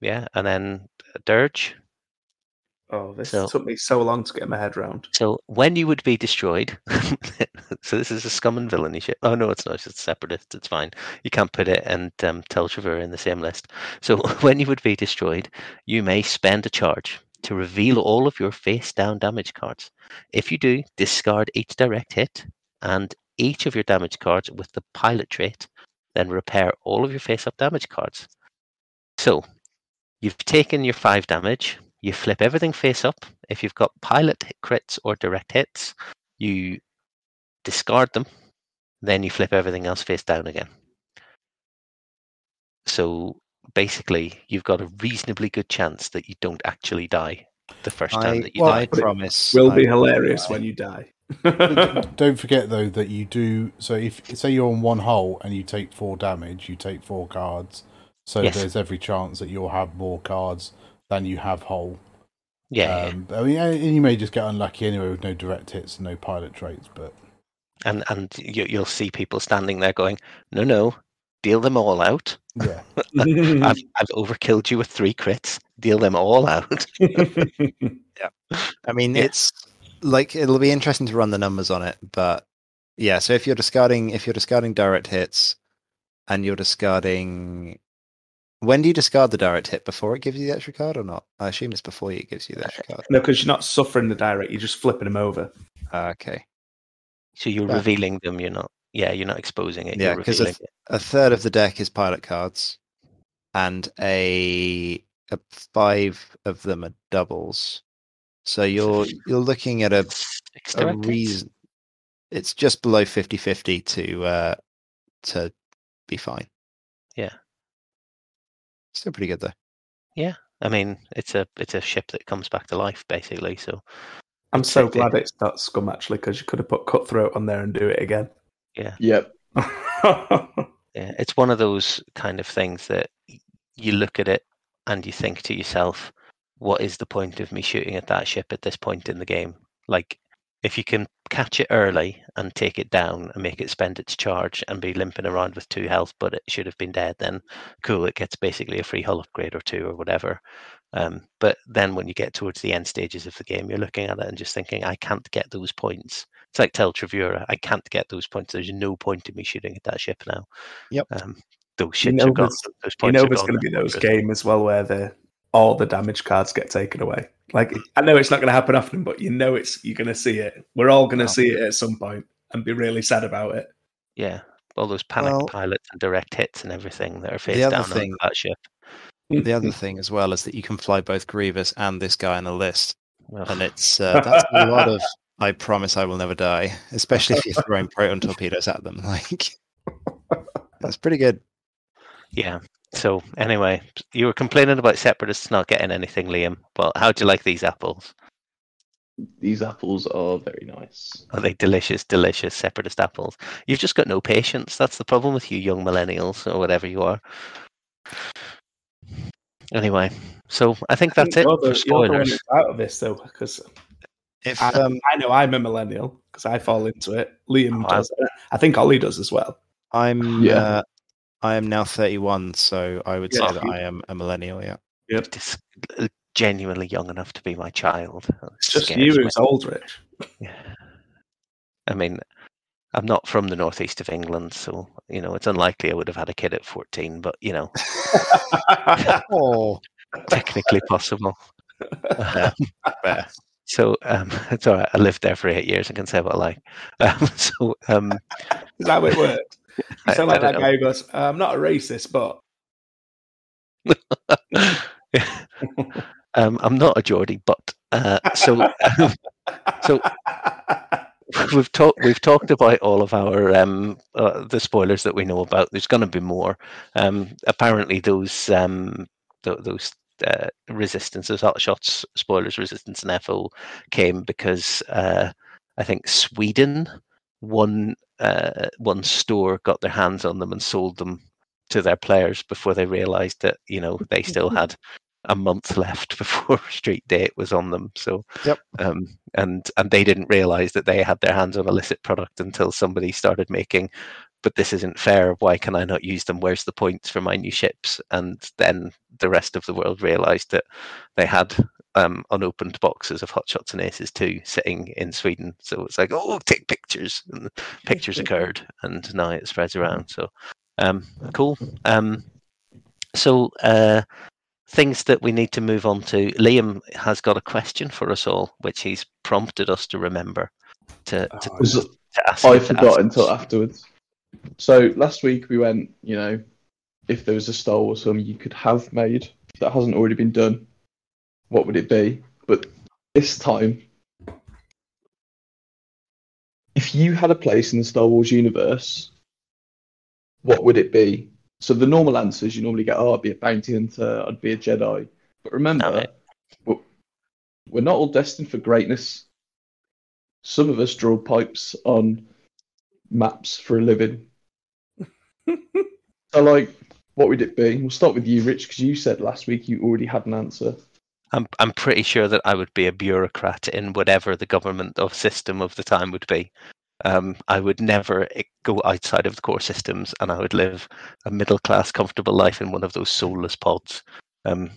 yeah, and then uh, dirge. Oh, this So- took me so long to get my head round. So when you would be destroyed, so this is a scum and villainy ship. Oh no, it's not. It's separatist. It's fine. You can't put it and um, Tel Trevura in the same list. So when you would be destroyed, you may spend a charge to reveal all of your face down damage cards. If you do, discard each direct hit and each of your damage cards with the pilot trait, then repair all of your face up damage cards. So you've taken your five damage, you flip everything face up. If you've got pilot hit crits or direct hits, you discard them, then you flip everything else face down again. So basically, you've got a reasonably good chance that you don't actually die the first time I, that you well, die. I promise. Will I be hilarious die. when you die. Don't forget though that you do. So if say you're on one hole and you take four damage, you take four cards. So Yes. there's every chance that you'll have more cards than you have hole. Yeah, yeah. Um, I mean, and you may just get unlucky anyway with no direct hits and no pilot traits. But and and you, you'll see people standing there going, "No, no, deal them all out. yeah, I've, I've overkilled you with three crits. Deal them all out." Yeah, I mean, Yeah. it's like it'll be interesting to run the numbers on it, but yeah. So if you're discarding, if you're discarding direct hits, and you're discarding, when do you discard the direct hit? Before it gives you the extra card, or not? I assume it's before it gives you the extra card. no, because you're not suffering the direct, you're just flipping them over. Ah, okay, So you're Yeah. revealing them. You're not. Yeah, you're not exposing it. Yeah, you're 'cause revealing a third of the deck is pilot cards, and a, a five of them are doubles. So you're you're looking at a a reason. It's just below 50-50 to uh to be fine. Yeah. Still pretty good though. Yeah, I mean, it's a it's a ship that comes back to life, basically. So I'm so it. glad it's not scum actually, because you could have put cutthroat on there and do it again. Yeah. Yep. yeah, it's one of those kind of things that you look at it and you think to yourself, what is the point of me shooting at that ship at this point in the game? Like, if you can catch it early and take it down and make it spend its charge and be limping around with two health, but it should have been dead, then cool, it gets basically a free hull upgrade or two or whatever. Um, but then when you get towards the end stages of the game, you're looking at it and just thinking, I can't get those points. It's like Tel Trevura. I can't get those points. There's no point in me shooting at that ship now. Yep. Um, those You know are gone. Those you know there's going to be those game as well where the all the damage cards get taken away. Like I know it's not going to happen often, but you know it's you're going to see it. We're all going to Well- see it at some point and be really sad about it. Yeah, all those panic Well- pilots and direct hits and everything that are face other down thing- on that ship. The other thing as well is that you can fly both Grievous and this guy on the list, Ugh. and it's uh, that's a lot of. I promise I will never die, especially if you're throwing proton torpedoes at them. Like that's pretty good. Yeah. So anyway, you were complaining about separatists not getting anything, Liam. Well, how do you like these apples? These apples are very nice. Are they delicious, delicious separatist apples? You've just got no patience. That's the problem with you young millennials or whatever you are. Anyway, so I think that's it You're for the- you're the one spoilers. who's out of this though, because If I, um, I know I'm a millennial because I fall into it. Liam Oh, I- does. I think Ollie does as well. I'm Yeah. uh, I am now 31, so I would Yeah. say that I am a millennial. Yeah. Just uh, genuinely young enough to be my child. It's just you me. who's old, Rich. Yeah. I mean, I'm not from the northeast of England, so you know it's unlikely I would have had a kid at 14, but you know, oh, technically possible. Yeah. So um, it's all right. I lived there for eight years. I can say what I like. Um, so um, Is that how it works? You I- sound I like don't that know. guy who goes, "I'm not a racist, but um, I'm not a Geordie, but uh, so um, so we've talked we've talked about all of our um, uh, the spoilers that we know about. There's going to be more. Um, apparently, those um, th- those uh, resistance, those hot shots spoilers, resistance and FO came because uh, I think Sweden one uh, one store got their hands on them and sold them to their players before they realised that you know they still had a month left before street date was on them. So Yep. um, and and they didn't realize that they had their hands on illicit product until somebody started making but this isn't fair why can i not use them where's the points for my new ships and then the rest of the world realized that they had um, unopened boxes of hot shots and aces too sitting in sweden so it's like oh take pictures and pictures occurred and now it spreads around so um, cool um, so uh, things that we need to move on to. Liam has got a question for us all, which he's prompted us to remember to, to, Was- to ask. I forgot ask until us. afterwards. So last week we went, you know, if there was a Star Wars film you could have made that hasn't already been done, what would it be? But this time, if you had a place in the Star Wars universe, what would it be? So the normal answers you normally get, oh, I'd be a bounty hunter, I'd be a Jedi. But remember, we're, we're not all destined for greatness. Some of us draw pipes on maps for a living. so, like, what would it be? We'll start with you, Rich, because you said last week you already had an answer. I'm I'm pretty sure that I would be a bureaucrat in whatever the government of system of the time would be. Um, I would never go outside of the core systems, and I would live a middle class, comfortable life in one of those soulless pods, um,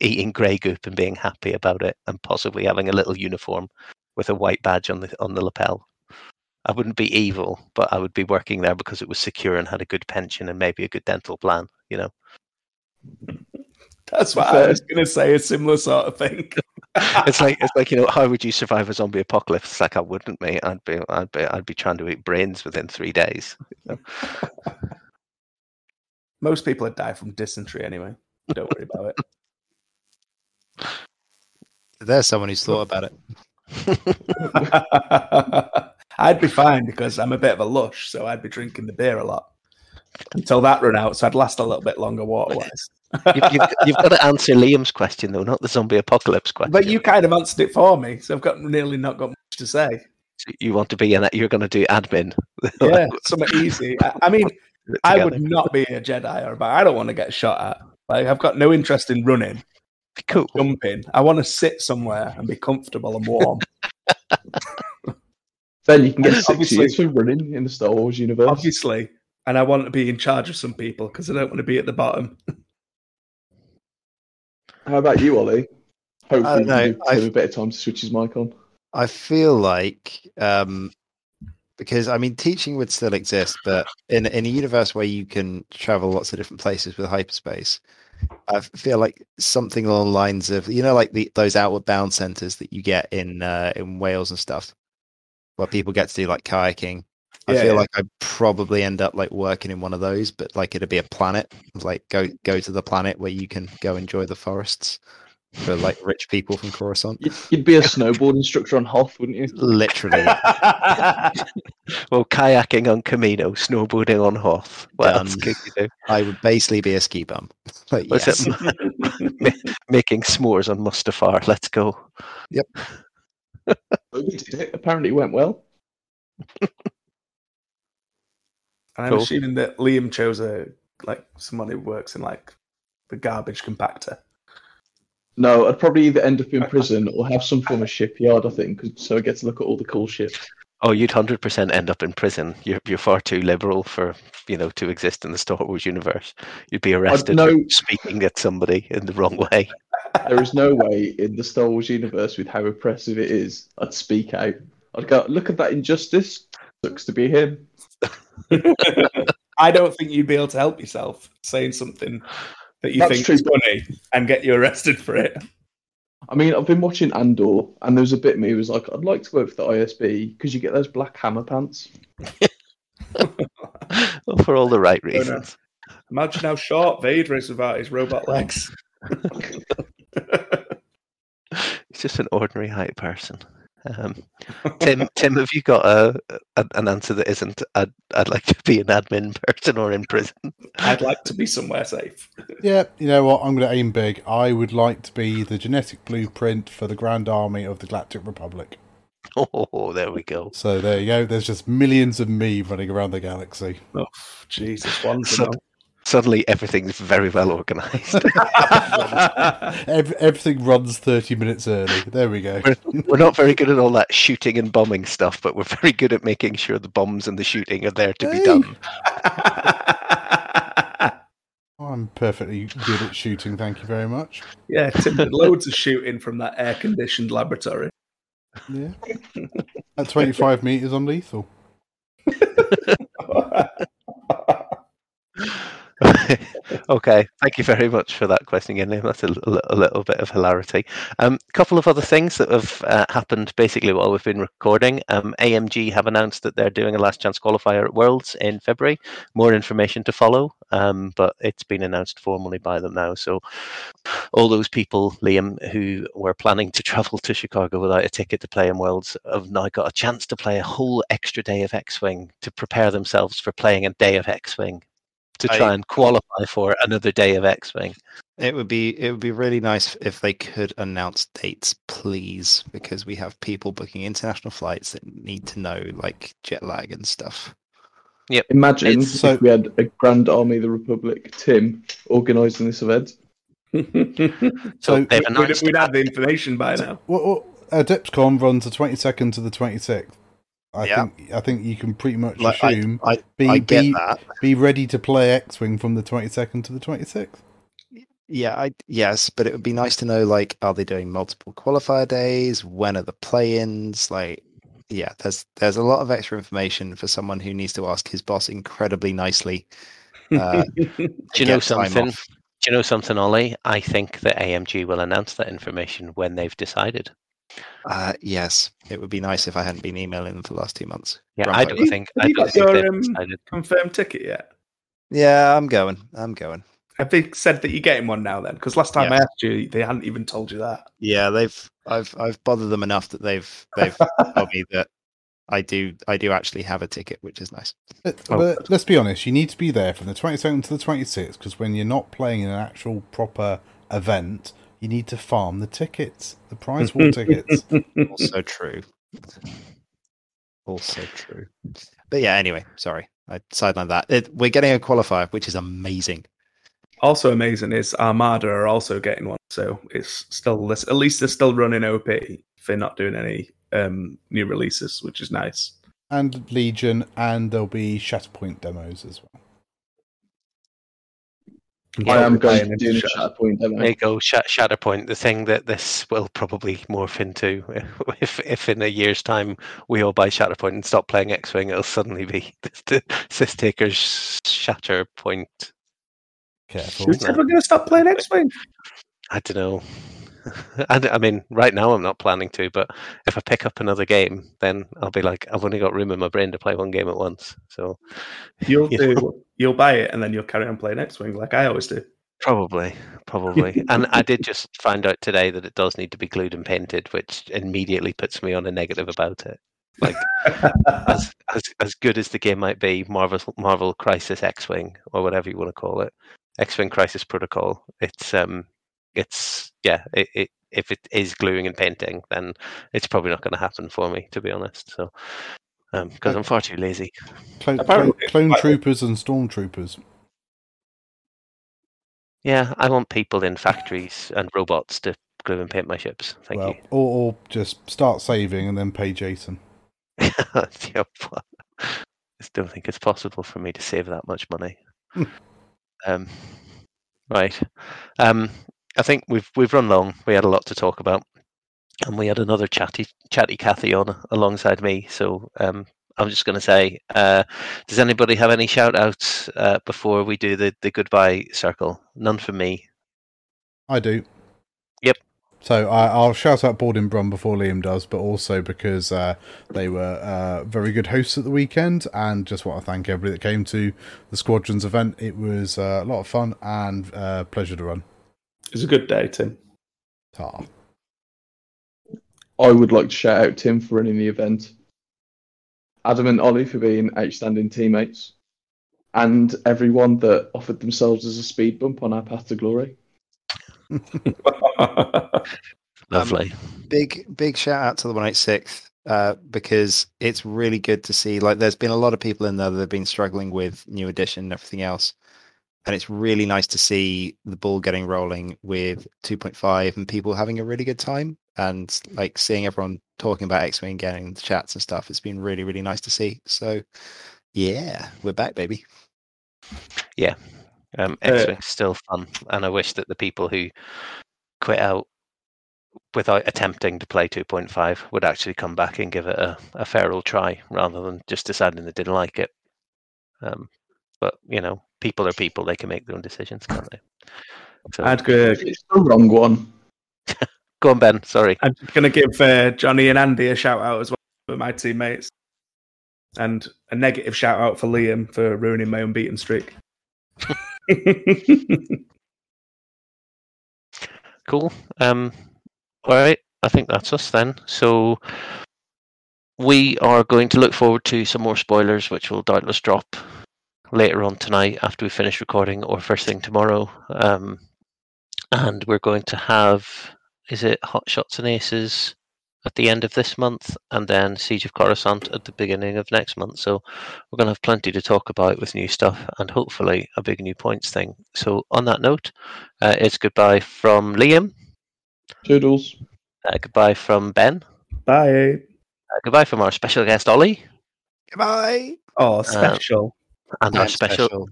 eating grey goop and being happy about it, and possibly having a little uniform with a white badge on the on the lapel. I wouldn't be evil, but I would be working there because it was secure and had a good pension and maybe a good dental plan. You know. That's what I was going to say. A similar sort of thing. it's like it's like you know how would you survive a zombie apocalypse? It's like I wouldn't, mate. I'd be I'd be I'd be trying to eat brains within three days. Most people would die from dysentery anyway. Don't worry about it. There's someone who's thought about it. I'd be fine because I'm a bit of a lush, so I'd be drinking the beer a lot until that run out. So I'd last a little bit longer water wise. you've, you've, you've got to answer Liam's question though, not the zombie apocalypse question. But you kind of answered it for me, so I've got nearly not got much to say. So you want to be in it? You're going to do admin. Yeah, something easy. I, I mean, I would not be a Jedi, or but I don't want to get shot at. Like I've got no interest in running, cool. jumping. I want to sit somewhere and be comfortable and warm. Then you can get six Obviously- years for running in the Star Wars universe. Obviously, and I want to be in charge of some people because I don't want to be at the bottom. How about you, Ollie? Hopefully, I don't you I've- a bit of time to switch his mic on. I feel like um, because I mean teaching would still exist, but in in a universe where you can travel lots of different places with hyperspace, I feel like something along the lines of you know like the those outward bound centers that you get in uh, in Wales and stuff, where people get to do like kayaking. I Yeah, feel yeah. like I'd probably end up like working in one of those, but like it'd be a planet. Like go go to the planet where you can go enjoy the forests for like rich people from Coruscant. You'd, you'd be a snowboard instructor on Hoth, wouldn't you? Literally, Well, kayaking on Kamino, snowboarding on Hoth. What else could you do? I would basically be a ski bum. Like, Was yes. it making s'mores on Mustafar? Let's go. We did it. Apparently, it went well. And I'm Cool. assuming that Liam chose a like someone who works in like the garbage compactor. No, I'd probably either end up in prison or have some form of shipyard. I think so I get to look at all the cool ships. Oh, you'd hundred percent end up in prison. You're you're far too liberal for you know to exist in the Star Wars universe. You'd be arrested know- for speaking at somebody in the wrong way. There is no way in the Star Wars universe with how oppressive it is. I'd speak out. I'd go, look at that injustice. Sucks to be him. I don't think you'd be able to help yourself saying something that you That's think true. is funny and get you arrested for it. I mean, I've been watching Andor, and there was a bit of me who was like, I'd like to work for the ISB because you get those black hammer pants. Well, for all the right reasons. Imagine how short Vader is without his robot legs. He's just an ordinary height person. Um, Tim, Tim, have you got a, a an answer that isn't? I'd I'd like to be an admin person or in prison. I'd like to be somewhere safe. Yeah, you know what? I'm going to aim big. I would like to be the genetic blueprint for the Grand Army of the Galactic Republic. Oh, there we go. So there you go. There's just millions of me running around the galaxy. Oh, Jesus, one to So- know. Suddenly, everything's very well organized. Everything runs 30 minutes early. There we go. we're not very good at all that shooting and bombing stuff, but we're very good at making sure the bombs and the shooting are there to be done. I'm perfectly good at shooting. Thank you very much. yeah, Tim did loads of shooting from that air conditioned laboratory. Yeah. At 25 meters, I'm lethal. okay, thank you very much for that question again, Liam. That's a, a little bit of hilarity. A um, couple of other things that have uh, happened basically while we've been recording. Um, AMG have announced that they're doing a last chance qualifier at Worlds in February. More information to follow, um, but it's been announced formally by them now. So all those people, Liam, who were planning to travel to Chicago without a ticket to play in Worlds have now got a chance to play a whole extra day of X Wing to prepare themselves for playing a day of X Wing to try I, and qualify for another day of X Wing. It would be it would be really nice if they could announce dates, please, because we have people booking international flights that need to know like jet lag and stuff. Yep. Imagine it's, if we had a Grand Army of the Republic Tim organising this event. so we'd, we'd have the information by now. Well, well, uh, Dipscon runs the twenty second to the twenty sixth. I yeah. think I think you can pretty much like, assume I, I, be, I be, be ready to play X Wing from the twenty second to the twenty sixth. Yeah, I yes, but it would be nice to know like are they doing multiple qualifier days? When are the play-ins? Like yeah, there's there's a lot of extra information for someone who needs to ask his boss incredibly nicely. Uh, Do you know something? Do you know something, Ollie? I think that AMG will announce that information when they've decided. Uh, yes, it would be nice if I hadn't been emailing them for the last two months. Yeah, I don't think. Have I you got your um, confirmed ticket yet? Yeah, I'm going. I'm going. Have they said that you're getting one now? Then, because last time yeah. I asked you, they hadn't even told you that. Yeah, they've. I've I've bothered them enough that they've they've told me that I do I do actually have a ticket, which is nice. But, oh. but let's be honest, you need to be there from the 22nd to the 26th because when you're not playing in an actual proper event, you need to farm the tickets, the prize war tickets. Also true. Also true. But yeah, anyway, sorry. I sidelined that. It, we're getting a qualifier, which is amazing. Also amazing is Armada are also getting one, so it's still this. at least they're still running OP they're not doing any um, new releases, which is nice. And Legion, and there'll be Shatterpoint demos as well. Yeah, I am going to do the Shatterpoint demo. There you go, Shatterpoint. The thing that this will probably morph into, if if in a year's time we all buy Shatterpoint and stop playing X Wing, it'll suddenly be the Sith Taker's Shatterpoint. Careful. Who's ever going to stop playing X Wing? I don't know. I, I mean, right now I'm not planning to, but if I pick up another game, then I'll be like, I've only got room in my brain to play one game at once. So you'll you do, know. you'll buy it, and then you'll carry on playing X Wing like I always do. Probably, probably. and I did just find out today that it does need to be glued and painted, which immediately puts me on a negative about it. Like as, as as good as the game might be, Marvel Marvel Crisis X Wing or whatever you want to call it, X Wing Crisis Protocol. It's um it's yeah, it, it, if it is gluing and painting, then it's probably not going to happen for me, to be honest. So because um, I'm far too lazy. Clone, clone, clone troopers and stormtroopers. Yeah, I want people in factories and robots to glue and paint my ships. Thank well, you. Or, or just start saving and then pay Jason. yeah, I don't think it's possible for me to save that much money. um, right. Um, I think we've we've run long. We had a lot to talk about, and we had another chatty chatty Kathy on alongside me. So um, I'm just going to say, uh, does anybody have any shout outs uh, before we do the, the goodbye circle? None from me. I do. Yep. So I, will shout out Boarding Brum before Liam does, but also because uh, they were uh, very good hosts at the weekend, and just want to thank everybody that came to the Squadrons event. It was uh, a lot of fun and uh, pleasure to run. It's a good day, Tim. Ah. I would like to shout out Tim for running the event, Adam and Ollie for being outstanding teammates, and everyone that offered themselves as a speed bump on our path to glory. Lovely. Um, big big shout out to the 186 uh, because it's really good to see. Like, there's been a lot of people in there that have been struggling with new edition and everything else, and it's really nice to see the ball getting rolling with 2.5 and people having a really good time and like seeing everyone talking about X-wing getting the chats and stuff. It's been really really nice to see. So yeah, we're back, baby. Yeah, um, X-wing's uh, still fun, and I wish that the people who quit out without attempting to play 2.5 would actually come back and give it a, a fair old try rather than just deciding they didn't like it. Um, But you know, people are people; they can make their own decisions, can't they? So, I'd go, It's the wrong one. go on, Ben. Sorry. I'm going to give uh, Johnny and Andy a shout out as well for my teammates, and a negative shout out for Liam for ruining my unbeaten streak. Cool. Um, all right. I think that's us then. So we are going to look forward to some more spoilers, which will doubtless drop later on tonight after we finish recording, or first thing tomorrow. Um, and we're going to have is it Hot Shots and Aces at the end of this month, and then Siege of Coruscant at the beginning of next month. So we're going to have plenty to talk about with new stuff, and hopefully a big new points thing. So on that note, uh, it's goodbye from Liam. Toodles. Uh, goodbye from Ben. Bye. Uh, goodbye from our special guest Ollie, Goodbye. Oh, special. And our I'm special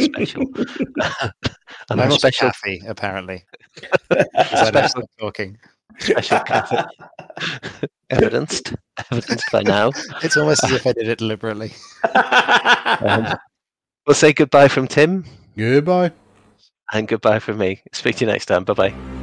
special and I'm our also special Kathy, apparently. 'Cause I talking. special cafe evidenced evidenced by now. It's almost as if I did it deliberately. Um, we'll say goodbye from Tim Goodbye. and goodbye from me. Speak to you next time. Bye bye.